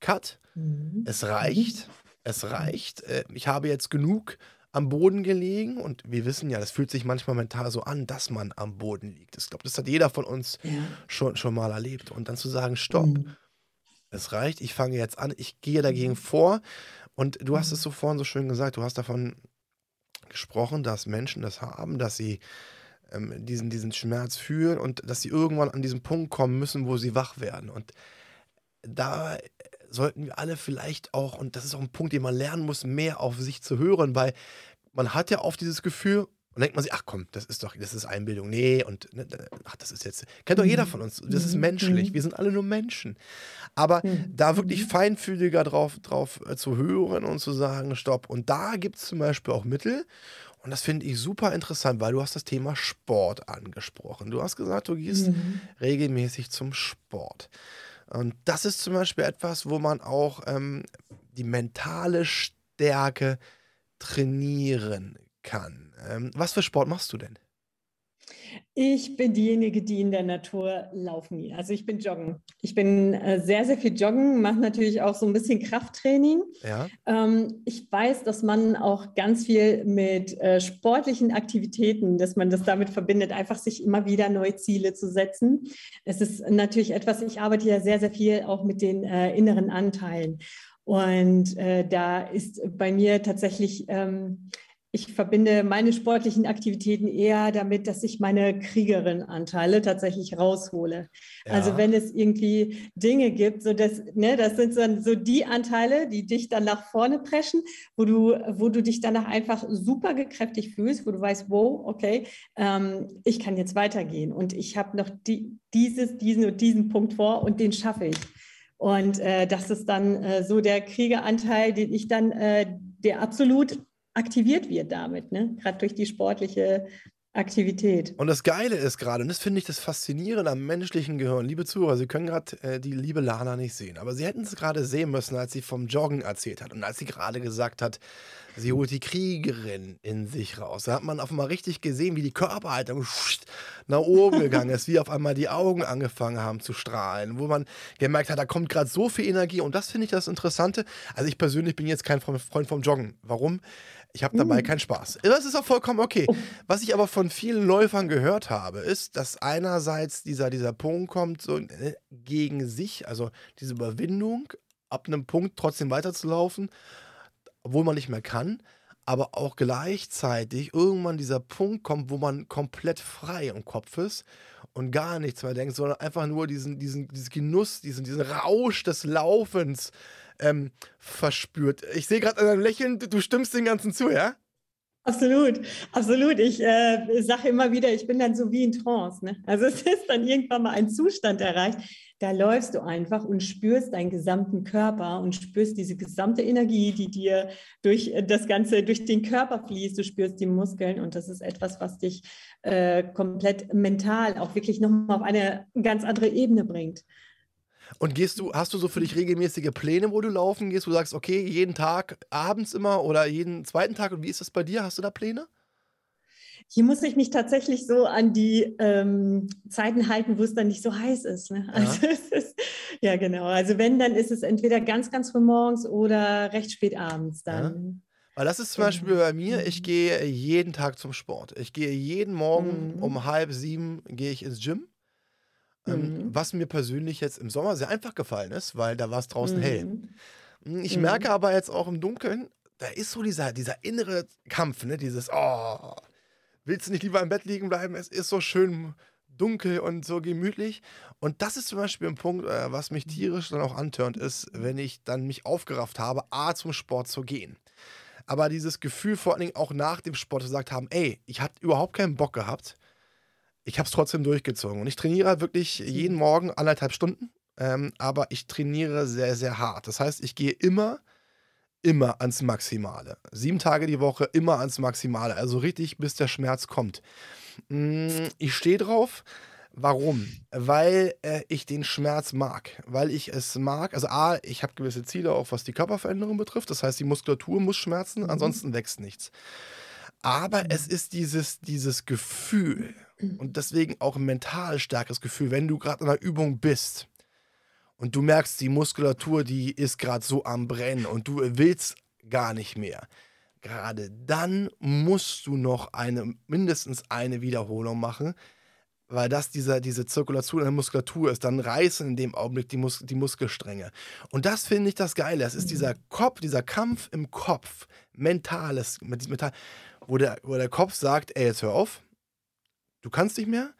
Speaker 2: cut. Mhm. Es reicht. Es reicht. Äh, ich habe jetzt genug am Boden gelegen und wir wissen ja, das fühlt sich manchmal mental so an, dass man am Boden liegt. Ich glaube, das hat jeder von uns ja. schon, schon mal erlebt. Und dann zu sagen, stopp. Mhm es reicht, ich fange jetzt an, ich gehe dagegen vor. Und du hast es so vorhin so schön gesagt, du hast davon gesprochen, dass Menschen das haben, dass sie ähm, diesen, diesen Schmerz fühlen und dass sie irgendwann an diesen Punkt kommen müssen, wo sie wach werden. Und da sollten wir alle vielleicht auch, und das ist auch ein Punkt, den man lernen muss, mehr auf sich zu hören, weil man hat ja oft dieses Gefühl, und denkt man sich, ach komm, das ist doch, das ist Einbildung. Nee, und ne, ach, das ist jetzt, kennt doch jeder mhm. von uns. Das ist mhm. menschlich. Mhm. Wir sind alle nur Menschen. Aber da wirklich feinfühliger drauf, drauf äh, zu hören und zu sagen, stopp. Und da gibt es zum Beispiel auch Mittel. Und das finde ich super interessant, weil du hast das Thema Sport angesprochen. Du hast gesagt, du gehst mhm. regelmäßig zum Sport. Und das ist zum Beispiel etwas, wo man auch ähm, die mentale Stärke trainieren kann. Ähm, was für Sport machst du denn?
Speaker 3: Ich bin diejenige, die in der Natur laufen geht. Also ich bin joggen. Ich bin äh, sehr, sehr viel joggen, mache natürlich auch so ein bisschen Krafttraining. Ja. Ähm, ich weiß, dass man auch ganz viel mit äh, sportlichen Aktivitäten, dass man das damit verbindet, einfach sich immer wieder neue Ziele zu setzen. Es ist natürlich etwas, ich arbeite ja sehr, sehr viel auch mit den äh, inneren Anteilen. Und äh, da ist bei mir tatsächlich ähm, ich verbinde meine sportlichen Aktivitäten eher damit, dass ich meine Kriegerin-Anteile tatsächlich raushole. Ja. Also wenn es irgendwie Dinge gibt, so dass, ne, das sind dann so die Anteile, die dich dann nach vorne preschen, wo du, wo du dich danach einfach super gekräftigt fühlst, wo du weißt, wow, okay, ähm, ich kann jetzt weitergehen und ich habe noch die, dieses, diesen und diesen Punkt vor und den schaffe ich. Und äh, das ist dann äh, so der Kriegeranteil, den ich dann, äh, der absolut aktiviert wird damit, ne? gerade durch die sportliche Aktivität.
Speaker 2: Und das Geile ist gerade, und das finde ich das Faszinierende am menschlichen Gehirn, liebe Zuhörer, Sie können gerade äh, die liebe Lana nicht sehen, aber Sie hätten es gerade sehen müssen, als sie vom Joggen erzählt hat und als sie gerade gesagt hat, sie holt die Kriegerin in sich raus. Da hat man auf einmal richtig gesehen, wie die Körperhaltung nach oben gegangen ist, wie auf einmal die Augen angefangen haben zu strahlen, wo man gemerkt hat, da kommt gerade so viel Energie und das finde ich das Interessante. Also ich persönlich bin jetzt kein Freund vom Joggen. Warum? Ich habe dabei uh. keinen Spaß. Das ist auch vollkommen okay. Oh. Was ich aber von vielen Läufern gehört habe, ist, dass einerseits dieser, dieser Punkt kommt, so äh, gegen sich, also diese Überwindung, ab einem Punkt trotzdem weiterzulaufen, obwohl man nicht mehr kann, aber auch gleichzeitig irgendwann dieser Punkt kommt, wo man komplett frei im Kopf ist und gar nichts mehr denkt, sondern einfach nur diesen, diesen, diesen Genuss, diesen, diesen Rausch des Laufens ähm, verspürt. Ich sehe gerade an deinem Lächeln, du stimmst den ganzen zu, ja?
Speaker 3: Absolut, absolut. Ich äh, sage immer wieder, ich bin dann so wie in Trance. Ne? Also es ist dann irgendwann mal ein Zustand erreicht, da läufst du einfach und spürst deinen gesamten Körper und spürst diese gesamte Energie, die dir durch das Ganze, durch den Körper fließt. Du spürst die Muskeln und das ist etwas, was dich äh, komplett mental auch wirklich nochmal auf eine ganz andere Ebene bringt.
Speaker 2: Und gehst du, hast du so für dich regelmäßige Pläne, wo du laufen gehst, wo du sagst, okay, jeden Tag abends immer oder jeden zweiten Tag? Und wie ist das bei dir? Hast du da Pläne?
Speaker 3: Hier muss ich mich tatsächlich so an die ähm, Zeiten halten, wo es dann nicht so heiß ist. Ne? Also ja. Ist, ja, genau. Also wenn, dann ist es entweder ganz, ganz früh morgens oder recht spät abends dann.
Speaker 2: Ja. Weil das ist zum Beispiel bei mir, ich mhm. gehe jeden Tag zum Sport. Ich gehe jeden Morgen mhm. um halb sieben gehe ich ins Gym. Ähm, mhm. Was mir persönlich jetzt im Sommer sehr einfach gefallen ist, weil da war es draußen mhm. hell. Hm, ich mhm. merke aber jetzt auch im Dunkeln, da ist so dieser, dieser innere Kampf, ne? dieses, oh, willst du nicht lieber im Bett liegen bleiben? Es ist so schön dunkel und so gemütlich. Und das ist zum Beispiel ein Punkt, äh, was mich tierisch dann auch antörnt, ist, wenn ich dann mich aufgerafft habe, A, zum Sport zu gehen. Aber dieses Gefühl vor allen Dingen auch nach dem Sport gesagt haben, ey, ich hatte überhaupt keinen Bock gehabt ich habe es trotzdem durchgezogen. Und ich trainiere wirklich jeden mhm. Morgen anderthalb Stunden, ähm, aber ich trainiere sehr, sehr hart. Das heißt, ich gehe immer, immer ans Maximale. Sieben Tage die Woche, immer ans Maximale. Also richtig, bis der Schmerz kommt. Mm, ich stehe drauf. Warum? Weil äh, ich den Schmerz mag. Weil ich es mag. Also, A, ich habe gewisse Ziele, auch was die Körperveränderung betrifft. Das heißt, die Muskulatur muss schmerzen, mhm. ansonsten wächst nichts. Aber es mhm. ist dieses, dieses Gefühl und deswegen auch ein mental starkes Gefühl, wenn du gerade in einer Übung bist und du merkst, die Muskulatur, die ist gerade so am Brennen und du willst gar nicht mehr. Gerade dann musst du noch eine, mindestens eine Wiederholung machen, weil das dieser, diese Zirkulation in der Muskulatur ist, dann reißen in dem Augenblick die, Mus die Muskelstränge. Und das finde ich das Geile. Es ist mhm. dieser Kopf, dieser Kampf im Kopf, mentales, mit Metall, wo der, wo der Kopf sagt, ey, jetzt hör auf, du kannst nicht mehr,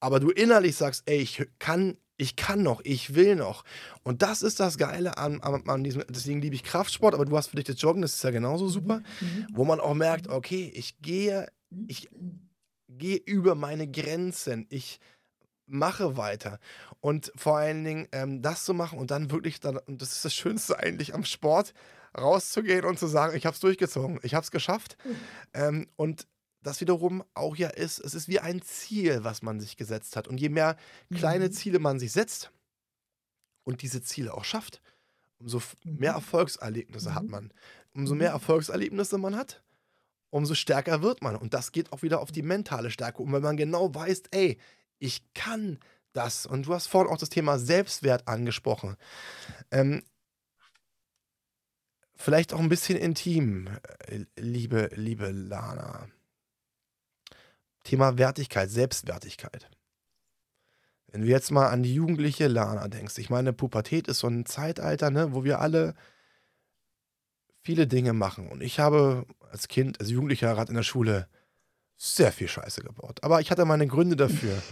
Speaker 2: aber du innerlich sagst, ey, ich kann, ich kann noch, ich will noch. Und das ist das Geile an, an, an diesem, deswegen liebe ich Kraftsport, aber du hast für dich das Joggen, das ist ja genauso super, mhm. wo man auch merkt, okay, ich gehe, ich gehe über meine Grenzen, ich mache weiter. Und vor allen Dingen ähm, das zu machen und dann wirklich, dann, und das ist das Schönste eigentlich am Sport, rauszugehen und zu sagen, ich habe es durchgezogen, ich habe es geschafft. Mhm. Ähm, und das wiederum auch ja ist, es ist wie ein Ziel, was man sich gesetzt hat. Und je mehr kleine mhm. Ziele man sich setzt und diese Ziele auch schafft, umso mehr mhm. Erfolgserlebnisse mhm. hat man. Umso mehr mhm. Erfolgserlebnisse man hat, umso stärker wird man. Und das geht auch wieder auf die mentale Stärke. Und wenn man genau weiß, ey, ich kann das. Und du hast vorhin auch das Thema Selbstwert angesprochen. Ähm, vielleicht auch ein bisschen intim, äh, liebe, liebe Lana. Thema Wertigkeit, Selbstwertigkeit. Wenn du jetzt mal an die jugendliche Lana denkst, ich meine, Pubertät ist so ein Zeitalter, ne, wo wir alle viele Dinge machen. Und ich habe als Kind, als Jugendlicher gerade in der Schule sehr viel Scheiße gebaut. Aber ich hatte meine Gründe dafür.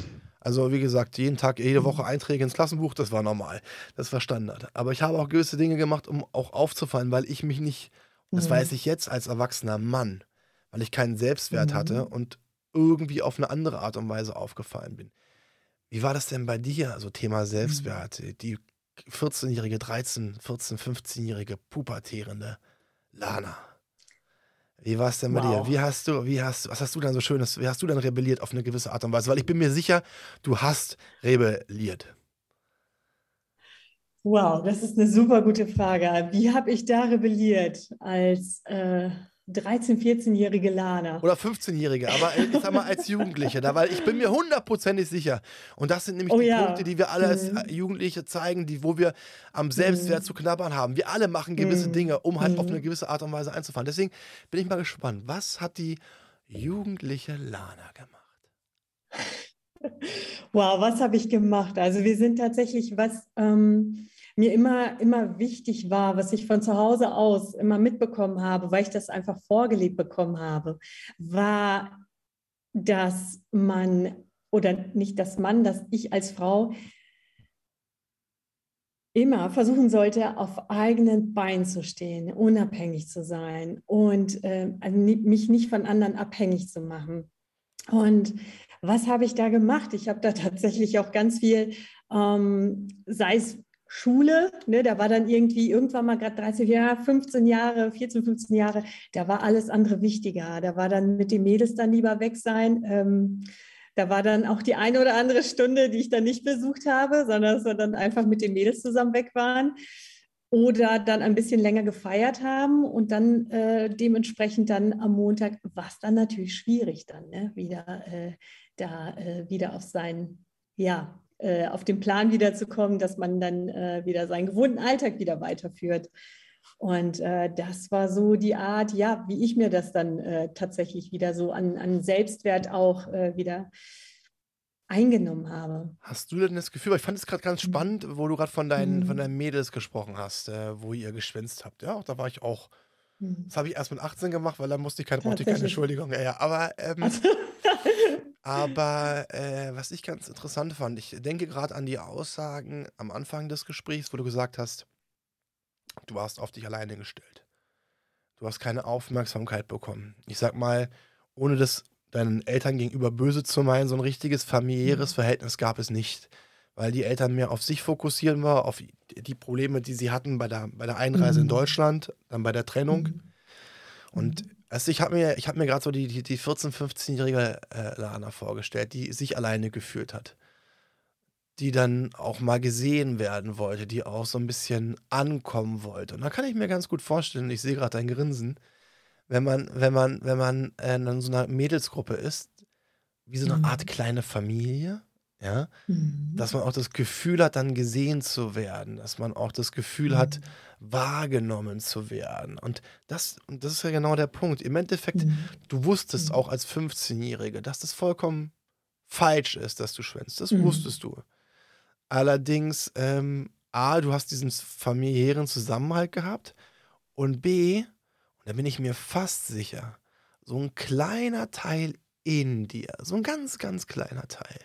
Speaker 2: Also, wie gesagt, jeden Tag, jede Woche Einträge ins Klassenbuch, das war normal. Das war Standard. Aber ich habe auch gewisse Dinge gemacht, um auch aufzufallen, weil ich mich nicht, das mhm. weiß ich jetzt als erwachsener Mann, weil ich keinen Selbstwert mhm. hatte und irgendwie auf eine andere Art und Weise aufgefallen bin. Wie war das denn bei dir, also Thema Selbstwert? Mhm. Die 14-jährige, 13, 14, 15-jährige pubertierende Lana. Wie war es denn bei wow. dir? Wie hast du, wie hast, was hast du dann so schönes, wie hast du dann rebelliert auf eine gewisse Art und Weise? Weil ich bin mir sicher, du hast rebelliert.
Speaker 3: Wow, das ist eine super gute Frage. Wie habe ich da rebelliert als äh, 13-, 14-jährige Lana.
Speaker 2: Oder 15-jährige, aber ich sag mal als Jugendliche, da, weil ich bin mir hundertprozentig sicher. Und das sind nämlich oh, die ja. Punkte, die wir alle als mhm. Jugendliche zeigen, die, wo wir am Selbstwert mhm. zu knabbern haben. Wir alle machen gewisse mhm. Dinge, um halt auf mhm. eine gewisse Art und Weise einzufahren. Deswegen bin ich mal gespannt, was hat die jugendliche Lana gemacht?
Speaker 3: Wow, was habe ich gemacht? Also wir sind tatsächlich, was ähm, mir immer, immer wichtig war, was ich von zu Hause aus immer mitbekommen habe, weil ich das einfach vorgelebt bekommen habe, war, dass man, oder nicht dass man, dass ich als Frau immer versuchen sollte, auf eigenen Beinen zu stehen, unabhängig zu sein und äh, mich nicht von anderen abhängig zu machen. Und was habe ich da gemacht? Ich habe da tatsächlich auch ganz viel, ähm, sei es Schule, ne, da war dann irgendwie irgendwann mal gerade 30 Jahre, 15 Jahre, 14, 15 Jahre, da war alles andere wichtiger. Da war dann mit den Mädels dann lieber weg sein. Ähm, da war dann auch die eine oder andere Stunde, die ich dann nicht besucht habe, sondern dass wir dann einfach mit den Mädels zusammen weg waren oder dann ein bisschen länger gefeiert haben und dann äh, dementsprechend dann am Montag war es dann natürlich schwierig dann ne? wieder äh, da äh, wieder auf sein ja äh, auf den Plan wiederzukommen, dass man dann äh, wieder seinen gewohnten Alltag wieder weiterführt. Und äh, das war so die Art, ja, wie ich mir das dann äh, tatsächlich wieder so an, an Selbstwert auch äh, wieder eingenommen habe.
Speaker 2: Hast du denn das Gefühl, weil ich fand es gerade ganz mhm. spannend, wo du gerade von deinen, mhm. von deinen Mädels gesprochen hast, äh, wo ihr geschwänzt habt. Ja, da war ich auch. Mhm. Das habe ich erst mit 18 gemacht, weil da musste ich keine, brauchte ich keine Entschuldigung. Ja, ja. aber ähm, also, aber äh, was ich ganz interessant fand, ich denke gerade an die Aussagen am Anfang des Gesprächs, wo du gesagt hast, du warst auf dich alleine gestellt. Du hast keine Aufmerksamkeit bekommen. Ich sag mal, ohne das deinen Eltern gegenüber böse zu meinen, so ein richtiges familiäres mhm. Verhältnis gab es nicht. Weil die Eltern mehr auf sich fokussieren waren, auf die Probleme, die sie hatten bei der, bei der Einreise mhm. in Deutschland, dann bei der Trennung. Mhm. Und mhm. Also ich habe mir, hab mir gerade so die, die, die 14-, 15-jährige äh, Lana vorgestellt, die sich alleine gefühlt hat. Die dann auch mal gesehen werden wollte, die auch so ein bisschen ankommen wollte. Und da kann ich mir ganz gut vorstellen, ich sehe gerade dein Grinsen, wenn man, wenn man, wenn man äh, in so einer Mädelsgruppe ist, wie so eine mhm. Art kleine Familie, ja, mhm. dass man auch das Gefühl hat, dann gesehen zu werden, dass man auch das Gefühl mhm. hat, wahrgenommen zu werden. Und das, und das ist ja genau der Punkt. Im Endeffekt, mhm. du wusstest mhm. auch als 15-Jährige, dass das vollkommen falsch ist, dass du schwänzt. Das mhm. wusstest du. Allerdings, ähm, A, du hast diesen familiären Zusammenhalt gehabt und B, und da bin ich mir fast sicher, so ein kleiner Teil in dir, so ein ganz, ganz kleiner Teil,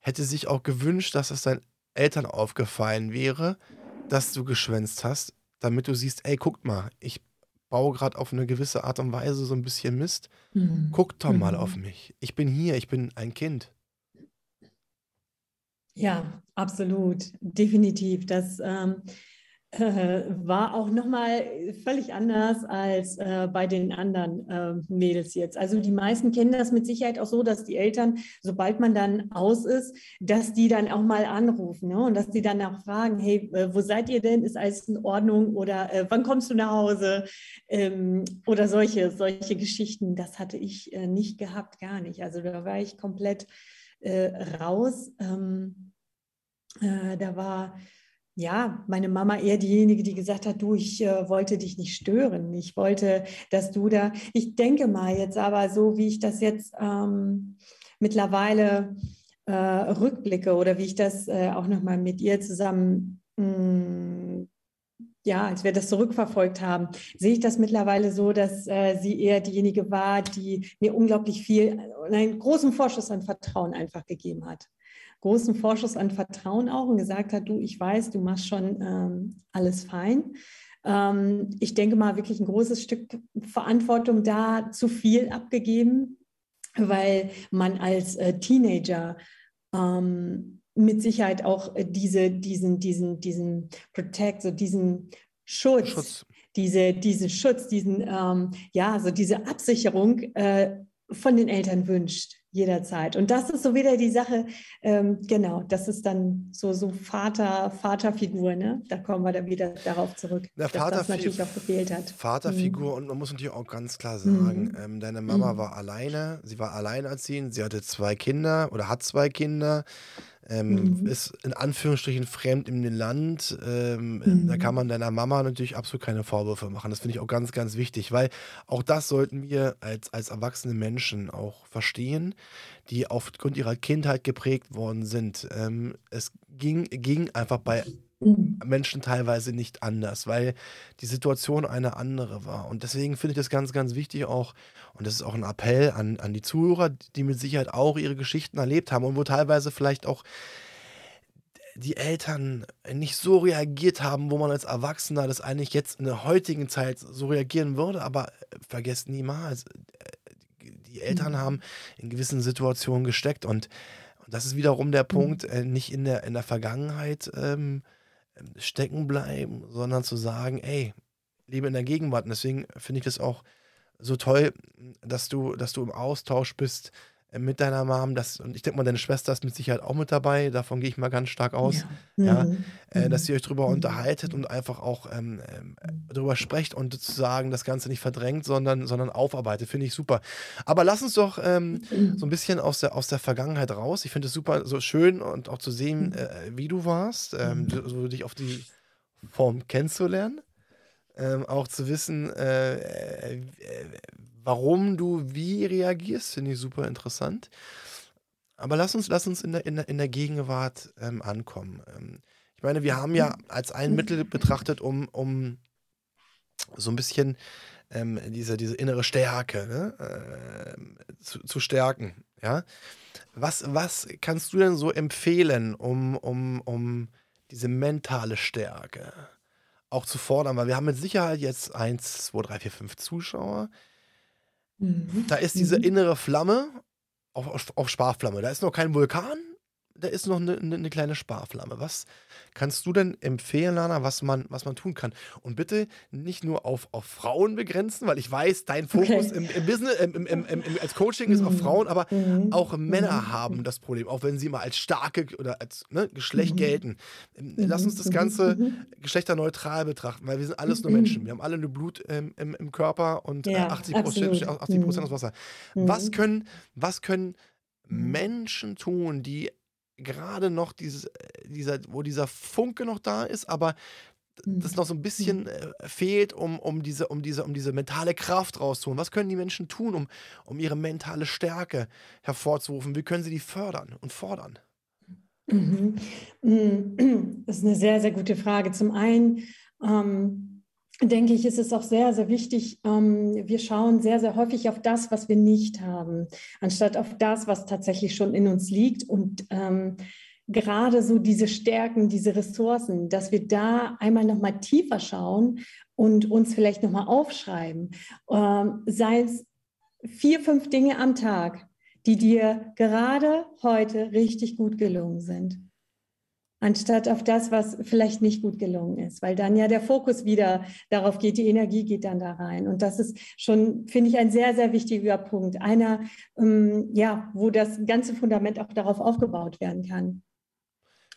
Speaker 2: hätte sich auch gewünscht, dass es deinen Eltern aufgefallen wäre, dass du geschwänzt hast, damit du siehst, ey, guckt mal, ich baue gerade auf eine gewisse Art und Weise so ein bisschen Mist. Mhm. Guckt doch mal mhm. auf mich. Ich bin hier, ich bin ein Kind.
Speaker 3: Ja, absolut, definitiv. Das ähm, äh, war auch nochmal völlig anders als äh, bei den anderen äh, Mädels jetzt. Also die meisten kennen das mit Sicherheit auch so, dass die Eltern, sobald man dann aus ist, dass die dann auch mal anrufen ne? und dass die dann auch fragen, hey, äh, wo seid ihr denn? Ist alles in Ordnung? Oder äh, wann kommst du nach Hause? Ähm, oder solche, solche Geschichten. Das hatte ich äh, nicht gehabt, gar nicht. Also da war ich komplett raus. Ähm, da war ja, meine Mama eher diejenige, die gesagt hat, du, ich äh, wollte dich nicht stören. Ich wollte, dass du da, ich denke mal jetzt aber so, wie ich das jetzt ähm, mittlerweile äh, rückblicke oder wie ich das äh, auch nochmal mit ihr zusammen, mh, mm, ja, als wir das zurückverfolgt haben, sehe ich das mittlerweile so, dass äh, sie eher diejenige war, die mir unglaublich viel, einen großen Vorschuss an Vertrauen einfach gegeben hat großen Vorschuss an Vertrauen auch und gesagt hat, du, ich weiß, du machst schon ähm, alles fein. Ähm, ich denke mal, wirklich ein großes Stück Verantwortung da zu viel abgegeben, weil man als äh, Teenager ähm, mit Sicherheit auch diese, diesen, diesen, diesen Protect, so diesen Schutz, Schutz. Diese, diesen Schutz, diesen, ähm, ja, so diese Absicherung äh, von den Eltern wünscht jederzeit. Und das ist so wieder die Sache, ähm, genau, das ist dann so, so Vater, Vaterfigur, ne? Da kommen wir dann wieder darauf zurück,
Speaker 2: Der dass Vater
Speaker 3: das natürlich auch gefehlt hat.
Speaker 2: Vaterfigur mhm. und man muss natürlich auch ganz klar sagen, mhm. ähm, deine Mama mhm. war alleine, sie war alleinerziehend, sie hatte zwei Kinder oder hat zwei Kinder ähm, mhm. ist in Anführungsstrichen fremd in dem Land. Ähm, mhm. Da kann man deiner Mama natürlich absolut keine Vorwürfe machen. Das finde ich auch ganz, ganz wichtig, weil auch das sollten wir als, als erwachsene Menschen auch verstehen, die aufgrund ihrer Kindheit geprägt worden sind. Ähm, es ging, ging einfach bei. Menschen teilweise nicht anders, weil die Situation eine andere war. Und deswegen finde ich das ganz, ganz wichtig auch, und das ist auch ein Appell an, an die Zuhörer, die mit Sicherheit auch ihre Geschichten erlebt haben und wo teilweise vielleicht auch die Eltern nicht so reagiert haben, wo man als Erwachsener das eigentlich jetzt in der heutigen Zeit so reagieren würde, aber vergesst niemals, die Eltern mhm. haben in gewissen Situationen gesteckt und, und das ist wiederum der mhm. Punkt, äh, nicht in der, in der Vergangenheit ähm, stecken bleiben, sondern zu sagen, ey, lebe in der Gegenwart. Und deswegen finde ich das auch so toll, dass du, dass du im Austausch bist mit deiner Mom. Das, und ich denke mal, deine Schwester ist mit Sicherheit auch mit dabei. Davon gehe ich mal ganz stark aus. Ja. ja mhm. äh, dass ihr euch darüber mhm. unterhaltet und einfach auch ähm, äh, darüber sprecht und sozusagen das Ganze nicht verdrängt, sondern, sondern aufarbeitet. Finde ich super. Aber lass uns doch ähm, mhm. so ein bisschen aus der, aus der Vergangenheit raus. Ich finde es super so schön und auch zu sehen, mhm. äh, wie du warst, ähm, so dich auf die Form kennenzulernen. Ähm, auch zu wissen, äh, äh, warum du wie reagierst, finde ich super interessant. Aber lass uns, lass uns in der, in der, in der Gegenwart ähm, ankommen. Ähm, ich meine, wir haben ja als ein Mittel betrachtet, um, um so ein bisschen ähm, diese, diese innere Stärke ne, äh, zu, zu, stärken. Ja? Was, was kannst du denn so empfehlen, um, um, um diese mentale Stärke auch zu fordern, weil wir haben mit Sicherheit jetzt 1, 2, 3, 4, 5 Zuschauer. Mhm. Da ist diese mhm. innere Flamme auf, auf, auf Sparflamme. Da ist noch kein Vulkan, da ist noch eine, eine kleine Sparflamme. Was kannst du denn empfehlen, Lana, was man, was man tun kann? Und bitte nicht nur auf, auf Frauen begrenzen, weil ich weiß, dein Fokus okay. im, im, Business, im, im, als Coaching ist auf mhm. Frauen, aber mhm. auch Männer mhm. haben das Problem, auch wenn sie mal als starke oder als ne, Geschlecht mhm. gelten. Ähm, lass uns das Ganze mhm. geschlechterneutral betrachten, weil wir sind alles nur Menschen. Wir haben alle nur Blut im, im Körper und äh, ja, 80 Prozent 80 aus Wasser. Was können, was können Menschen tun, die gerade noch dieses, äh, dieser, wo dieser Funke noch da ist, aber das noch so ein bisschen äh, fehlt, um, um, diese, um, diese, um diese mentale Kraft rauszuholen? Was können die Menschen tun, um, um ihre mentale Stärke hervorzurufen? Wie können sie die fördern und fordern?
Speaker 3: Mhm. Das ist eine sehr, sehr gute Frage. Zum einen ähm, denke ich, ist es auch sehr, sehr wichtig, ähm, wir schauen sehr, sehr häufig auf das, was wir nicht haben, anstatt auf das, was tatsächlich schon in uns liegt. Und ähm, gerade so diese Stärken, diese Ressourcen, dass wir da einmal nochmal tiefer schauen und uns vielleicht nochmal aufschreiben. Ähm, sei es vier, fünf Dinge am Tag, die dir gerade heute richtig gut gelungen sind. Anstatt auf das, was vielleicht nicht gut gelungen ist, weil dann ja der Fokus wieder darauf geht, die Energie geht dann da rein. Und das ist schon, finde ich, ein sehr, sehr wichtiger Punkt. Einer, ähm, ja, wo das ganze Fundament auch darauf aufgebaut werden kann.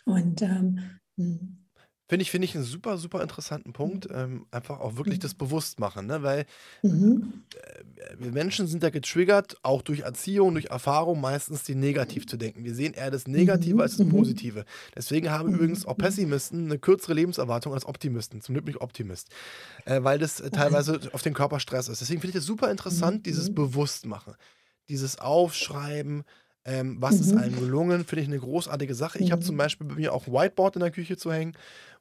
Speaker 3: Und ähm, hm.
Speaker 2: Finde ich, finde ich einen super, super interessanten Punkt. Ähm, einfach auch wirklich das Bewusstmachen, ne? weil
Speaker 3: Mhm.
Speaker 2: äh, wir Menschen sind ja getriggert, auch durch Erziehung, durch Erfahrung, meistens die negativ zu denken. Wir sehen eher das Negative als das
Speaker 3: Mhm.
Speaker 2: Positive. Deswegen haben übrigens auch
Speaker 3: Mhm.
Speaker 2: Pessimisten eine kürzere Lebenserwartung als Optimisten. Zum Glück bin ich Optimist. Äh, weil das äh, teilweise auf den Körper Stress ist. Deswegen finde ich das super interessant, dieses
Speaker 3: Mhm.
Speaker 2: Bewusstmachen. Dieses Aufschreiben, ähm, was ist einem
Speaker 3: Mhm.
Speaker 2: gelungen, finde ich eine großartige Sache. Ich habe zum
Speaker 3: Mhm.
Speaker 2: Beispiel bei mir auch Whiteboard in der Küche zu hängen,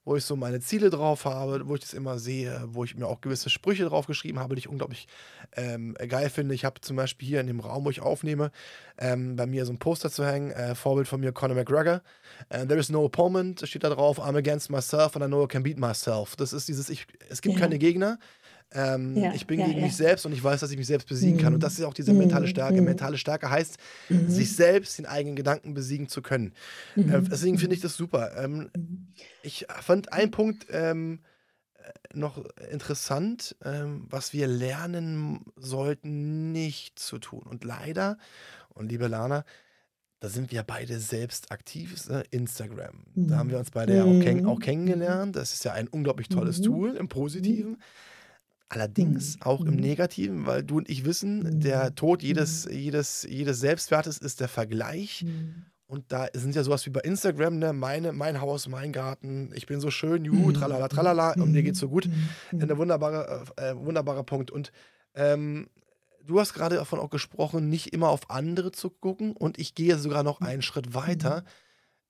Speaker 2: wo ich so meine Ziele drauf habe, wo ich das immer sehe, wo ich mir auch gewisse Sprüche drauf geschrieben habe, die ich unglaublich ähm, geil finde. Ich habe zum Beispiel hier in dem Raum, wo ich aufnehme, ähm, bei mir so ein Poster zu hängen, äh, Vorbild von mir, Conor McGregor. Äh, There is no opponent, steht da drauf, I'm against myself and I know I can beat myself. Das ist dieses, ich, es gibt
Speaker 3: Ja.
Speaker 2: keine Gegner. Ähm,
Speaker 3: Ja,
Speaker 2: ich bin
Speaker 3: ja,
Speaker 2: gegen
Speaker 3: ja.
Speaker 2: mich selbst und ich weiß, dass ich mich selbst besiegen kann. Und das ist auch diese mentale
Speaker 3: Mhm.
Speaker 2: Stärke.
Speaker 3: Mhm.
Speaker 2: Mentale Stärke heißt,
Speaker 3: Mhm.
Speaker 2: sich selbst den eigenen Gedanken besiegen zu können. Äh,
Speaker 3: Mhm.
Speaker 2: deswegen finde ich das super. Ähm,
Speaker 3: Mhm.
Speaker 2: ich fand einen Punkt ähm, äh, noch interessant, ähm, was wir lernen sollten, nicht zu tun. Und leider, und liebe Lana, da sind wir beide selbst aktiv, ne? Instagram. Da haben wir uns beide ja auch, kenn auch
Speaker 3: Mhm.
Speaker 2: kennengelernt. Das ist ja ein unglaublich tolles
Speaker 3: Mhm.
Speaker 2: Tool im Positiven. Allerdings auch im
Speaker 3: Mhm.
Speaker 2: Negativen, weil du und ich wissen, der
Speaker 3: Mhm.
Speaker 2: Tod jedes, jedes, jedes Selbstwertes ist der Vergleich.
Speaker 3: Mhm.
Speaker 2: Und da sind ja sowas wie bei Instagram, ne? Meine, mein Haus, mein Garten, ich bin so schön, juhu,
Speaker 3: Mhm.
Speaker 2: tralala, tralala, und mir geht's so gut.
Speaker 3: Mhm.
Speaker 2: Ein wunderbare, äh, wunderbarer Punkt. Und ähm, du hast gerade davon auch gesprochen, nicht immer auf andere zu gucken. Und ich gehe sogar noch einen Schritt weiter.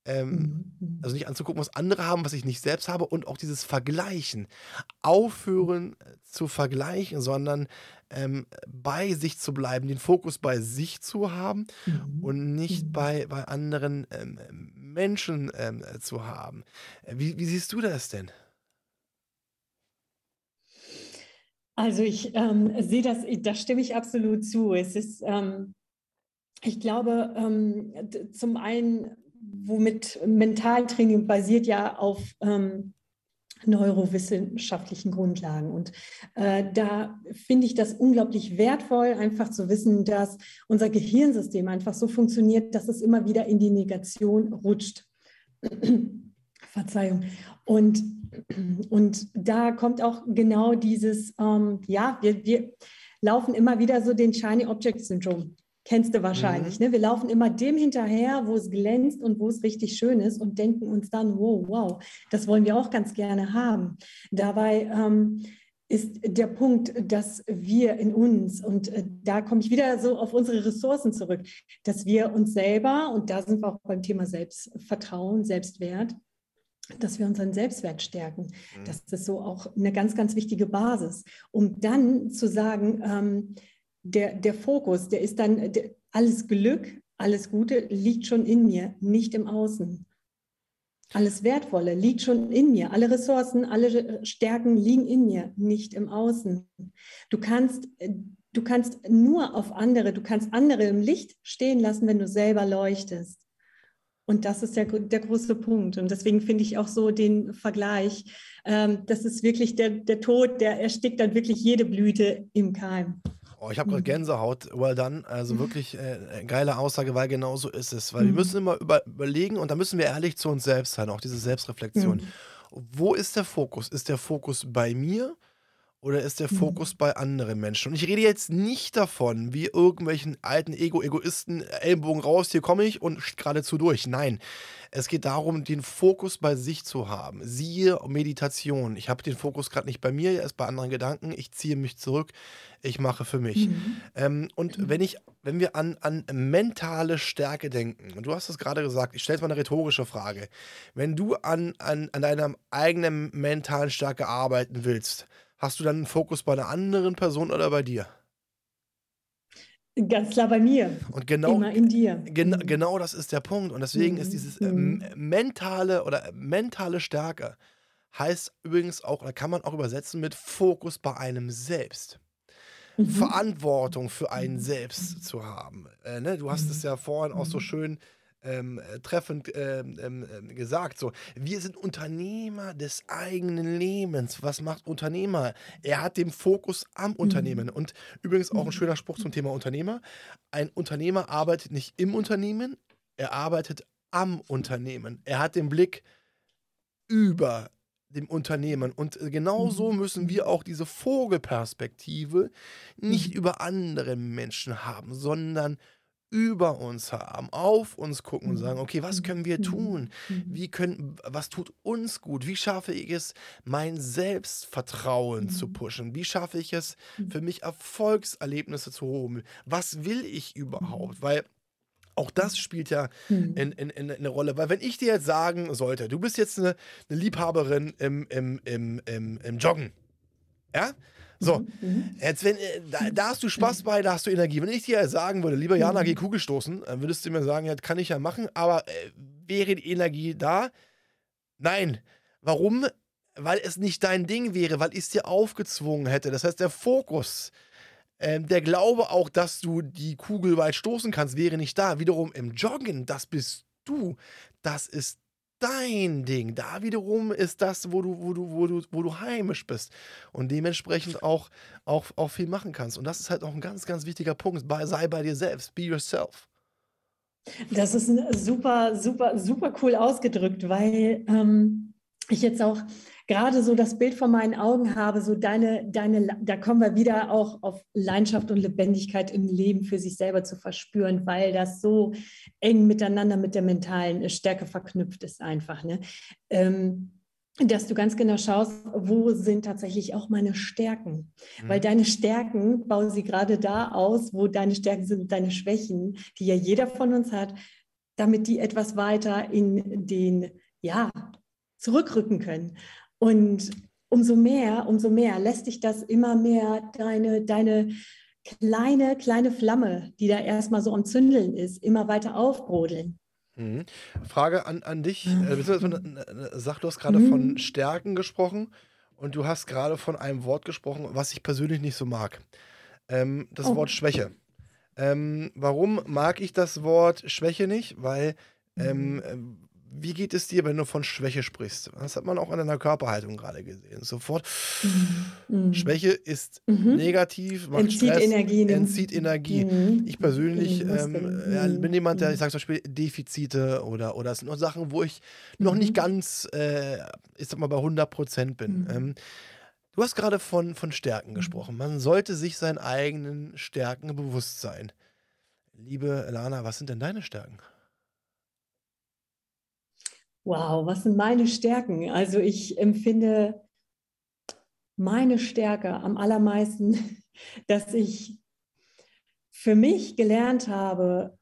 Speaker 2: Ähm,
Speaker 3: Mhm.
Speaker 2: also nicht anzugucken, was andere haben, was ich nicht selbst habe. Und auch dieses Vergleichen. Aufhören äh, zu vergleichen, sondern ähm, bei sich zu bleiben, den Fokus bei sich zu haben
Speaker 3: Mhm.
Speaker 2: und nicht
Speaker 3: Mhm.
Speaker 2: bei, bei anderen ähm, Menschen ähm, äh, zu haben. Äh, Wie, wie siehst du das denn?
Speaker 3: Also ich ähm, sehe das, da stimme ich absolut zu. Es ist, ähm, ich glaube, ähm, zum einen, womit Mentaltraining basiert ja auf ähm, neurowissenschaftlichen Grundlagen. Und äh, da finde ich das unglaublich wertvoll, einfach zu wissen, dass unser Gehirnsystem einfach so funktioniert, dass es immer wieder in die Negation rutscht. Verzeihung. Und, und da kommt auch genau dieses, ähm, ja, wir, wir laufen immer wieder so den Shiny Object Syndrom. Kennst du wahrscheinlich.
Speaker 2: Mhm.
Speaker 3: Ne? Wir laufen immer dem hinterher, wo es glänzt und wo es richtig schön ist und denken uns dann, wow, wow, das wollen wir auch ganz gerne haben. Dabei ähm, ist der Punkt, dass wir in uns, und äh, da komme ich wieder so auf unsere Ressourcen zurück, dass wir uns selber, und da sind wir auch beim Thema Selbstvertrauen, Selbstwert, dass wir unseren Selbstwert stärken.
Speaker 2: Mhm.
Speaker 3: Das ist so auch eine ganz, ganz wichtige Basis, um dann zu sagen, ähm, der, der Fokus, der ist dann, der, alles Glück, alles Gute liegt schon in mir, nicht im Außen. Alles Wertvolle liegt schon in mir. Alle Ressourcen, alle Stärken liegen in mir, nicht im Außen. Du kannst, du kannst nur auf andere, du kannst andere im Licht stehen lassen, wenn du selber leuchtest. Und das ist der, der große Punkt. Und deswegen finde ich auch so den Vergleich, ähm, das ist wirklich der, der Tod, der erstickt dann wirklich jede Blüte im Keim.
Speaker 2: Oh, ich habe gerade
Speaker 3: Mhm.
Speaker 2: Gänsehaut. Well done. Also
Speaker 3: Mhm.
Speaker 2: wirklich äh, eine geile Aussage, weil genau so ist es. Weil wir
Speaker 3: Mhm.
Speaker 2: müssen immer über, überlegen und da müssen wir ehrlich zu uns selbst sein, auch diese Selbstreflexion.
Speaker 3: Mhm.
Speaker 2: Wo ist der Fokus? Ist der Fokus bei mir oder ist der Fokus mhm. bei anderen Menschen? Und ich rede jetzt nicht davon, wie irgendwelchen alten Ego-Egoisten, Ellenbogen raus, hier komme ich und geradezu durch. Nein, es geht darum, den Fokus bei sich zu haben. Siehe Meditation. Ich habe den Fokus gerade nicht bei mir, er ist bei anderen Gedanken. Ich ziehe mich zurück, ich mache für mich. Mhm. Ähm, und mhm. wenn ich, wenn wir an, an mentale Stärke denken, und du hast es gerade gesagt, ich stelle jetzt mal eine rhetorische Frage. Wenn du an, an, an deiner eigenen mentalen Stärke arbeiten willst, Hast du dann einen Fokus bei einer anderen Person oder bei dir?
Speaker 3: Ganz klar bei mir.
Speaker 2: Und genau,
Speaker 3: Immer in dir.
Speaker 2: Gen mhm. Genau das ist der Punkt. Und deswegen mhm. ist dieses äh, mhm. mentale oder mentale Stärke heißt übrigens auch, oder kann man auch übersetzen mit Fokus bei einem selbst. Mhm. Verantwortung für einen selbst zu haben. Äh, ne? Du hast es mhm. ja vorhin auch so mhm. schön ähm, äh, treffend ähm, ähm, ähm, gesagt. So, wir sind Unternehmer des eigenen Lebens. Was macht Unternehmer? Er hat den Fokus am Unternehmen. Mhm. Und übrigens auch ein mhm. schöner Spruch zum Thema Unternehmer. Ein Unternehmer arbeitet nicht im Unternehmen, er arbeitet am Unternehmen. Er hat den Blick über dem Unternehmen. Und genauso mhm. müssen wir auch diese Vogelperspektive nicht über andere Menschen haben, sondern über über uns haben, auf uns gucken und sagen, mhm. okay, was können wir mhm. tun? Mhm. Wie können, was tut uns gut? Wie schaffe ich es, mein Selbstvertrauen zu pushen? Wie schaffe ich es, für mich Erfolgserlebnisse zu holen? Was will ich überhaupt? Weil auch das spielt ja in, in, in eine Rolle. Weil wenn ich dir jetzt sagen sollte, du bist jetzt eine, eine Liebhaberin im, im, im, im, im Joggen, ja? So, mhm, jetzt wenn, äh, da, da, hast du Spaß bei, da hast du Energie. Wenn ich dir sagen würde, lieber Jana, mhm. geh Kugel stoßen, dann würdest du mir sagen, ja, kann ich ja machen, aber äh, wäre die Energie da? Nein. Warum? Weil es nicht dein Ding wäre, weil ich es dir aufgezwungen hätte. Das heißt, der Fokus, äh, der Glaube auch, dass du die Kugel weit stoßen kannst, wäre nicht da. Wiederum im Joggen, das bist du. Das ist dein Ding. Da wiederum ist das, wo du, wo du, wo du, wo du heimisch bist und dementsprechend auch, auch, auch viel machen kannst. Und das ist halt auch ein ganz, ganz wichtiger Punkt. Sei bei dir selbst. Be yourself.
Speaker 3: Das ist super, super, super cool ausgedrückt, weil ähm, ich jetzt auch gerade so das Bild vor meinen Augen habe, so deine, deine, da kommen wir wieder auch auf Leidenschaft und Lebendigkeit im Leben für sich selber zu verspüren, weil das so eng miteinander mit der mentalen Stärke verknüpft ist einfach. Ne? Ähm, dass du ganz genau schaust, wo sind tatsächlich auch meine Stärken. Mhm. Weil deine Stärken, bauen sie gerade da aus, wo deine Stärken sind, deine Schwächen, die ja jeder von uns hat, damit die etwas weiter in den, ja, zurückrücken können. Und umso mehr, umso mehr lässt dich das immer mehr deine, deine kleine, kleine Flamme, die da erstmal so am Zündeln ist, immer weiter aufbrodeln.
Speaker 2: Mhm. Frage an, an dich. Äh, sag, du hast gerade mhm. von Stärken gesprochen und du hast gerade von einem Wort gesprochen, was ich persönlich nicht so mag. Ähm, das oh. Wort Schwäche. Ähm, warum mag ich das Wort Schwäche nicht? Weil mhm. ähm, wie geht es dir, wenn du von Schwäche sprichst? Das hat man auch an deiner Körperhaltung gerade gesehen. Sofort, mhm. Schwäche ist mhm. negativ, macht
Speaker 3: entzieht
Speaker 2: Stress,
Speaker 3: Energie.
Speaker 2: Entzieht Energie. Mhm. Ich persönlich ähm, ja, bin jemand, der, ich sage zum Beispiel, Defizite oder, oder es sind noch Sachen, wo ich noch nicht mhm. ganz, äh, ich sag mal, bei 100 Prozent bin. Mhm. Ähm, du hast gerade von, von Stärken mhm. gesprochen. Man sollte sich seinen eigenen Stärken bewusst sein. Liebe Lana, was sind denn deine Stärken?
Speaker 3: Wow, was sind meine Stärken? Also ich empfinde meine Stärke am allermeisten, dass ich für mich gelernt habe,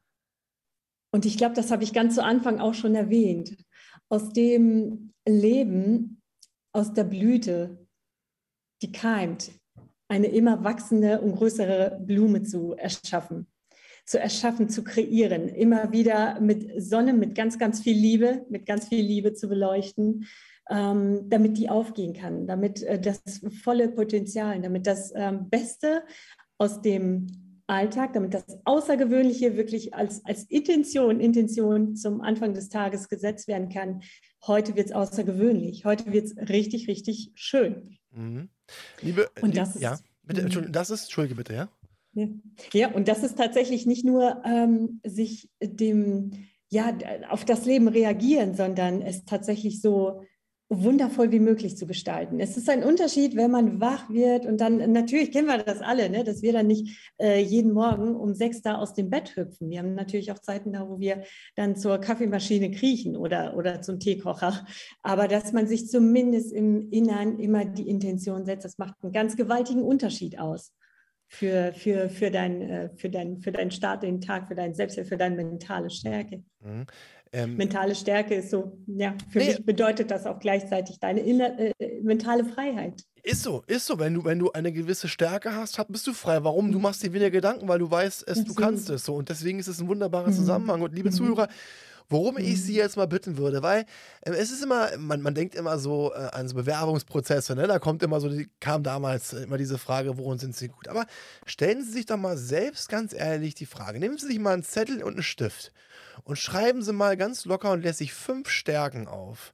Speaker 3: und ich glaube, das habe ich ganz zu Anfang auch schon erwähnt, aus dem Leben, aus der Blüte, die keimt, eine immer wachsende und größere Blume zu erschaffen zu erschaffen, zu kreieren, immer wieder mit Sonne, mit ganz, ganz viel Liebe, mit ganz viel Liebe zu beleuchten, ähm, damit die aufgehen kann, damit äh, das volle Potenzial, damit das ähm, Beste aus dem Alltag, damit das Außergewöhnliche wirklich als, als Intention, Intention zum Anfang des Tages gesetzt werden kann. Heute wird es außergewöhnlich, heute wird es richtig, richtig schön.
Speaker 2: Mhm. Liebe, und das lieb, ist, ja, bitte, Entschuldigung, das ist, Entschuldige bitte, ja?
Speaker 3: Ja, und das ist tatsächlich nicht nur ähm, sich dem, ja, auf das Leben reagieren, sondern es tatsächlich so, wundervoll wie möglich zu gestalten. Es ist ein Unterschied, wenn man wach wird und dann, natürlich kennen wir das alle, ne, dass wir dann nicht äh, jeden Morgen um sechs da aus dem Bett hüpfen. Wir haben natürlich auch Zeiten da, wo wir dann zur Kaffeemaschine kriechen oder, oder zum Teekocher. Aber dass man sich zumindest im Innern immer die Intention setzt, das macht einen ganz gewaltigen Unterschied aus für, für, für, dein, äh, für, dein, für deinen Start in den Tag, für dein Selbst, für deine mentale Stärke. Mhm. Ähm, mentale Stärke ist so, ja, für nee, mich bedeutet das auch gleichzeitig deine inner, äh, mentale Freiheit.
Speaker 2: Ist so, ist so. Wenn du, wenn du eine gewisse Stärke hast, bist du frei. Warum? Du mhm. machst dir weniger Gedanken, weil du weißt, es, du kannst es so. Und deswegen ist es ein wunderbarer mhm. Zusammenhang. Und liebe mhm. Zuhörer, worum mhm. ich Sie jetzt mal bitten würde, weil äh, es ist immer, man, man denkt immer so äh, an so Bewerbungsprozesse, ne? da kommt immer so, die, kam damals immer diese Frage, worin sind Sie gut? Aber stellen Sie sich doch mal selbst ganz ehrlich die Frage, nehmen Sie sich mal einen Zettel und einen Stift und schreiben Sie mal ganz locker und lässig fünf Stärken auf,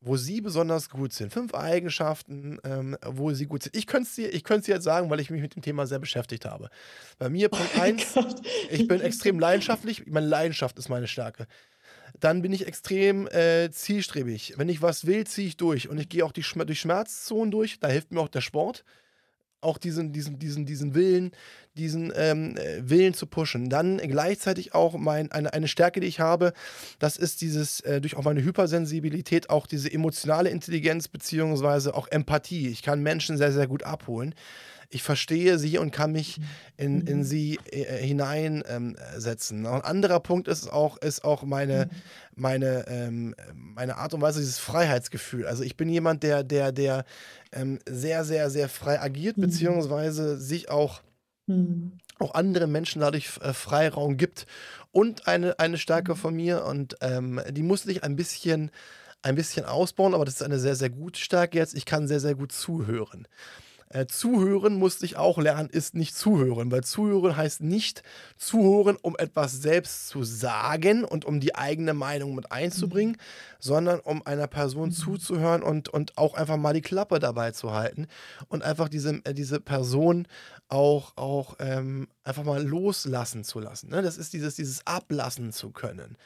Speaker 2: wo Sie besonders gut sind. Fünf Eigenschaften, ähm, wo Sie gut sind. Ich könnte es ich jetzt sagen, weil ich mich mit dem Thema sehr beschäftigt habe. Bei mir, Punkt oh eins, ich bin extrem leidenschaftlich. Meine Leidenschaft ist meine Stärke. Dann bin ich extrem äh, zielstrebig. Wenn ich was will, ziehe ich durch. Und ich gehe auch die Schmer durch Schmerzzonen durch. Da hilft mir auch der Sport auch diesen, diesen, diesen, diesen Willen, diesen ähm, äh, Willen zu pushen. Dann gleichzeitig auch mein, eine, eine Stärke, die ich habe, das ist dieses, äh, durch auch meine Hypersensibilität, auch diese emotionale Intelligenz beziehungsweise auch Empathie. Ich kann Menschen sehr, sehr gut abholen ich verstehe sie und kann mich in, in mhm. sie äh, hineinsetzen. Ähm, ein anderer Punkt ist auch, ist auch meine, mhm. meine, ähm, meine Art und Weise, dieses Freiheitsgefühl. Also ich bin jemand, der, der, der ähm, sehr, sehr, sehr frei agiert, mhm. beziehungsweise sich auch mhm. auch anderen Menschen dadurch äh, Freiraum gibt und eine, eine Stärke mhm. von mir und ähm, die musste ich ein bisschen ein bisschen ausbauen, aber das ist eine sehr, sehr gute Stärke jetzt. Ich kann sehr, sehr gut zuhören. Äh, zuhören musste ich auch lernen, ist nicht zuhören, weil zuhören heißt nicht zuhören, um etwas selbst zu sagen und um die eigene Meinung mit einzubringen, mhm. sondern um einer Person mhm. zuzuhören und, und auch einfach mal die Klappe dabei zu halten und einfach diese, äh, diese Person auch, auch ähm, einfach mal loslassen zu lassen. Ne? Das ist dieses, dieses Ablassen zu können.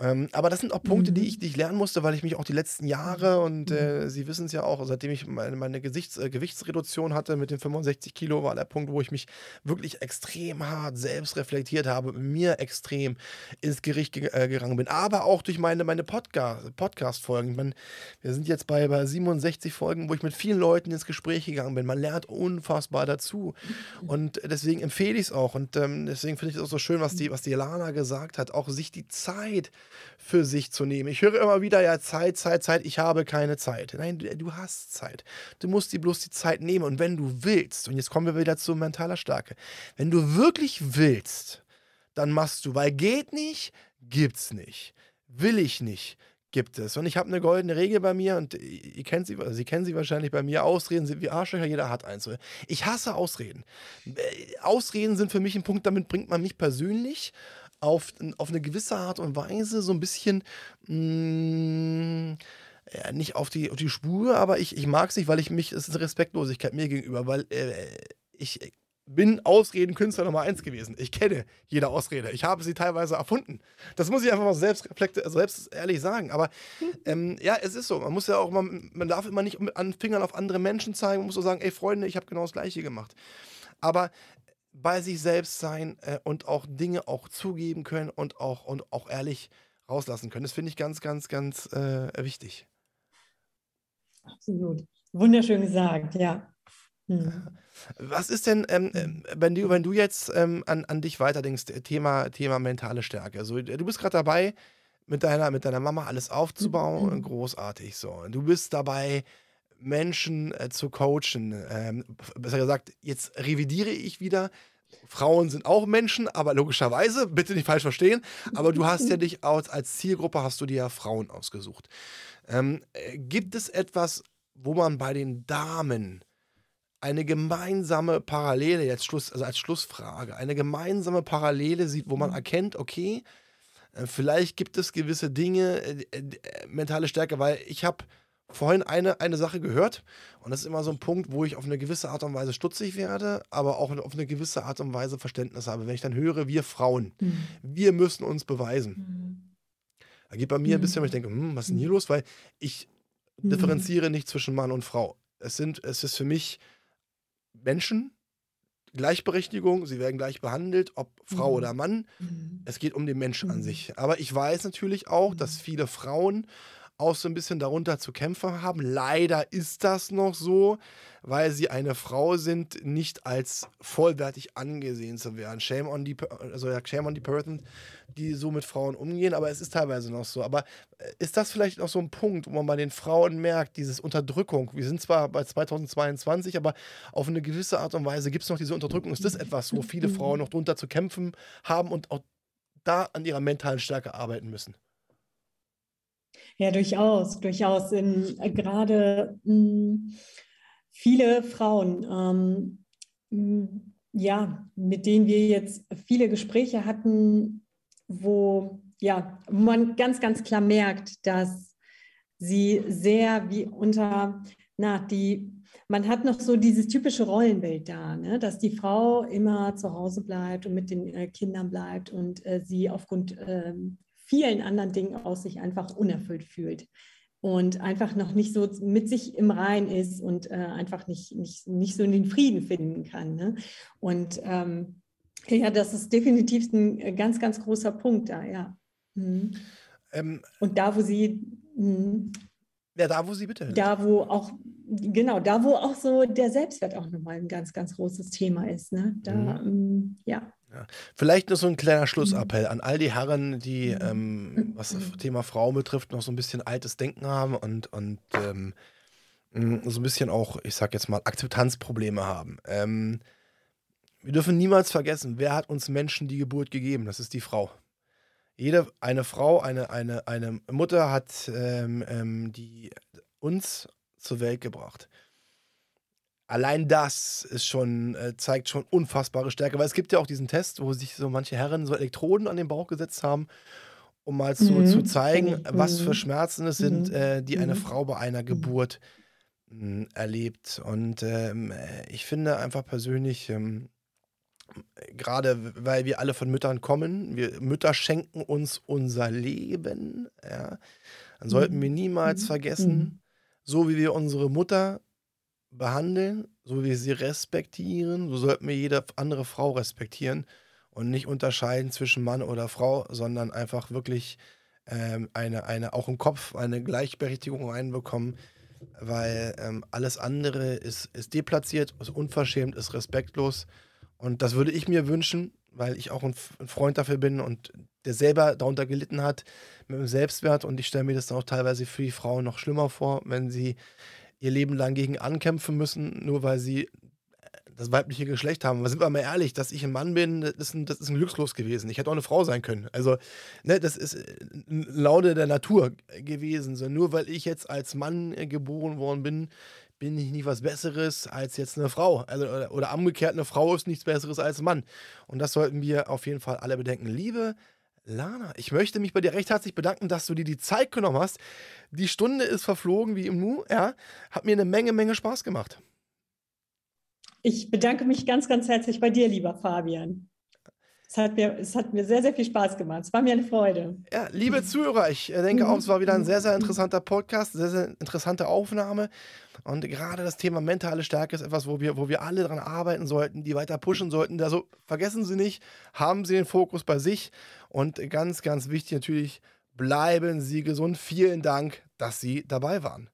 Speaker 2: Ähm, aber das sind auch Punkte, mhm. die, ich, die ich lernen musste, weil ich mich auch die letzten Jahre und mhm. äh, Sie wissen es ja auch, seitdem ich meine, meine Gesichts-, äh, Gewichtsreduktion hatte mit den 65 Kilo, war der Punkt, wo ich mich wirklich extrem hart selbst reflektiert habe, mir extrem ins Gericht ge äh, gegangen bin. Aber auch durch meine, meine Podcast-Folgen. Podcast wir sind jetzt bei, bei 67 Folgen, wo ich mit vielen Leuten ins Gespräch gegangen bin. Man lernt unfassbar dazu. Mhm. Und deswegen empfehle ich es auch. Und ähm, deswegen finde ich es auch so schön, was die, was die Lana gesagt hat, auch sich die Zeit für sich zu nehmen. Ich höre immer wieder, ja, Zeit, Zeit, Zeit, ich habe keine Zeit. Nein, du, hast Zeit. Du musst dir bloß die Zeit nehmen. Und wenn du willst, und jetzt kommen wir wieder zu mentaler Stärke, wenn du wirklich willst, dann machst du, weil geht nicht, gibt's nicht. Will ich nicht, gibt es. Und ich habe eine goldene Regel bei mir und ihr kennt sie, Sie kennen sie wahrscheinlich bei mir. Ausreden sind wie Arschlöcher, jeder hat eins. Ich hasse Ausreden. Äh, Ausreden sind für mich ein Punkt, damit bringt man mich persönlich auf, auf eine gewisse Art und Weise so ein bisschen mh, mm, ja, nicht auf die, auf die Spur, aber ich, ich mag es nicht, weil ich mich, es ist Respektlosigkeit mir gegenüber, weil äh, ich bin Ausredenkünstler Nummer eins gewesen. Ich kenne jede Ausrede. Ich habe sie teilweise erfunden. Das muss ich einfach mal selbst also selbst ehrlich sagen. Aber ähm, ja, es ist so. Man muss ja auch immer, man darf immer nicht mit Fingern auf andere Menschen zeigen. Man muss so sagen, ey Freunde, ich habe genau das Gleiche gemacht. Aber bei sich selbst sein äh, und auch Dinge auch zugeben können und auch, und auch ehrlich rauslassen können. Das finde ich ganz, ganz, ganz äh, wichtig.
Speaker 3: Absolut. Wunderschön gesagt, ja. Hm.
Speaker 2: Was ist denn, ähm, ähm, wenn, du, wenn du jetzt ähm, an, an dich weiterdenkst, Thema, Thema mentale Stärke? Also, du bist gerade dabei, mit deiner, mit deiner Mama alles aufzubauen, mhm. großartig so. Du bist dabei, Menschen äh, zu coachen. Ähm, besser gesagt, jetzt revidiere ich wieder. Frauen sind auch Menschen, aber logischerweise, bitte nicht falsch verstehen, aber du hast ja dich als, als Zielgruppe, hast du dir ja Frauen ausgesucht. Ähm, äh, gibt es etwas, wo man bei den Damen eine gemeinsame Parallele, jetzt Schluss, also als Schlussfrage, eine gemeinsame Parallele sieht, wo man mhm. erkennt, okay, äh, vielleicht gibt es gewisse Dinge, äh, äh, mentale Stärke, weil ich habe vorhin eine, eine Sache gehört und das ist immer so ein Punkt, wo ich auf eine gewisse Art und Weise stutzig werde, aber auch auf eine gewisse Art und Weise Verständnis habe. Wenn ich dann höre, wir Frauen, mhm. wir müssen uns beweisen. Mhm. Da geht bei mir ein bisschen, wo ich denke, hm, was ist denn hier los? Weil ich mhm. differenziere nicht zwischen Mann und Frau. Es, sind, es ist für mich Menschen, Gleichberechtigung, sie werden gleich behandelt, ob Frau mhm. oder Mann. Mhm. Es geht um den Menschen mhm. an sich. Aber ich weiß natürlich auch, dass mhm. viele Frauen auch so ein bisschen darunter zu kämpfen haben. Leider ist das noch so, weil sie eine Frau sind, nicht als vollwertig angesehen zu werden. Shame on die, also shame on die person, die so mit Frauen umgehen, aber es ist teilweise noch so. Aber äh, ist das vielleicht noch so ein Punkt, wo man bei den Frauen merkt, diese Unterdrückung? Wir sind zwar bei 2022, aber auf eine gewisse Art und Weise gibt es noch diese Unterdrückung. Ist das etwas, wo viele Frauen noch drunter zu kämpfen haben und auch da an ihrer mentalen Stärke arbeiten müssen?
Speaker 3: Ja, durchaus, durchaus. In, äh, gerade mh, hm, viele Frauen, ähm, mh, hm, ja, mit denen wir jetzt viele Gespräche hatten, wo ja, man ganz, ganz klar merkt, dass sie sehr wie unter, na, die, man hat noch so dieses typische Rollenbild da, ne? dass die Frau immer zu Hause bleibt und mit den äh, Kindern bleibt und äh, sie aufgrund ähm, vielen anderen Dingen aus sich einfach unerfüllt fühlt und einfach noch nicht so mit sich im Rein ist und äh, einfach nicht, nicht, nicht so in den Frieden finden kann. Ne? Und ähm, ja, das ist definitiv ein äh, ganz, ganz großer Punkt da, ja. Mhm. Ähm, und da, wo sie.
Speaker 2: Mh, ja, da, wo sie bitte.
Speaker 3: Da, wo auch, genau, da, wo auch so der Selbstwert auch nochmal ein ganz, ganz großes Thema ist. Ne? Da, mhm. mh, ja.
Speaker 2: Ja. Vielleicht noch so ein kleiner Schlussappell an all die Herren, die, ähm, was das Thema Frau betrifft, noch so ein bisschen altes Denken haben und, und ähm, so ein bisschen auch, ich sag jetzt mal, Akzeptanzprobleme haben. Ähm, wir dürfen niemals vergessen, wer hat uns Menschen die Geburt gegeben? Das ist die Frau. Jede, eine Frau, eine, eine, eine Mutter hat ähm, ähm, die uns zur Welt gebracht allein das ist schon, äh, zeigt schon unfassbare Stärke, weil es gibt ja auch diesen Test, wo sich so manche Herren so Elektroden an den Bauch gesetzt haben, um mal so mhm. zu zeigen, was für mhm. Schmerzen es sind, mhm. äh, die eine mhm. Frau bei einer Geburt mh, hm, erlebt. Und ähm, äh, ich finde einfach persönlich, ähm, gerade weil wir alle von Müttern kommen, wir Mütter schenken uns unser Leben, ja, dann sollten wir niemals vergessen, so wie wir unsere Mutter behandeln, so wie wir sie respektieren, so sollten wir jede andere Frau respektieren und nicht unterscheiden zwischen Mann oder Frau, sondern einfach wirklich ähm, eine, eine, auch im Kopf eine Gleichberechtigung reinbekommen, weil ähm, alles andere ist, ist deplatziert, ist unverschämt, ist respektlos. Und das würde ich mir wünschen, weil ich auch ein, ein Freund dafür bin und der selber darunter gelitten hat mit dem Selbstwert. Und ich stelle mir das dann auch teilweise für die Frauen noch schlimmer vor, wenn sie ihr Leben lang gegen ankämpfen müssen, nur weil sie äh, das weibliche Geschlecht haben. Aber sind wir mal ehrlich, dass ich ein Mann bin, das ist ein, das ist ein Glückslos gewesen. Ich hätte auch eine Frau sein können. Also, ne, das ist äh, Laune der Natur gewesen. So, nur weil ich jetzt als Mann äh, geboren worden bin, bin ich nicht was Besseres als jetzt eine Frau. Also, oder, oder umgekehrt, eine Frau ist nichts Besseres als ein Mann. Und das sollten wir auf jeden Fall alle bedenken. Liebe Lana, ich möchte mich bei dir recht herzlich bedanken, dass du dir die Zeit genommen hast. Die Stunde ist verflogen wie im Nu. Ja, hat mir eine Menge, Menge Spaß gemacht.
Speaker 3: Ich bedanke mich ganz, ganz herzlich bei dir, lieber Fabian. Es hat, mir, es hat mir sehr, sehr viel Spaß gemacht. Es war mir eine Freude.
Speaker 2: Ja, liebe Zuhörer, ich äh, denke auch, es war wieder ein sehr, sehr interessanter Podcast, sehr, sehr interessante Aufnahme. Und gerade das Thema mentale Stärke ist etwas, wo wir, wo wir alle daran arbeiten sollten, die weiter pushen sollten. Also vergessen Sie nicht, haben Sie den Fokus bei sich. Und ganz, ganz wichtig natürlich, bleiben Sie gesund. Vielen Dank, dass Sie dabei waren.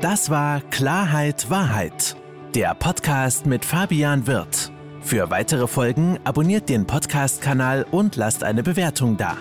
Speaker 1: Das war Klarheit Wahrheit der Podcast mit Fabian Wirth. Für weitere Folgen abonniert den Podcast-Kanal und lasst eine Bewertung da.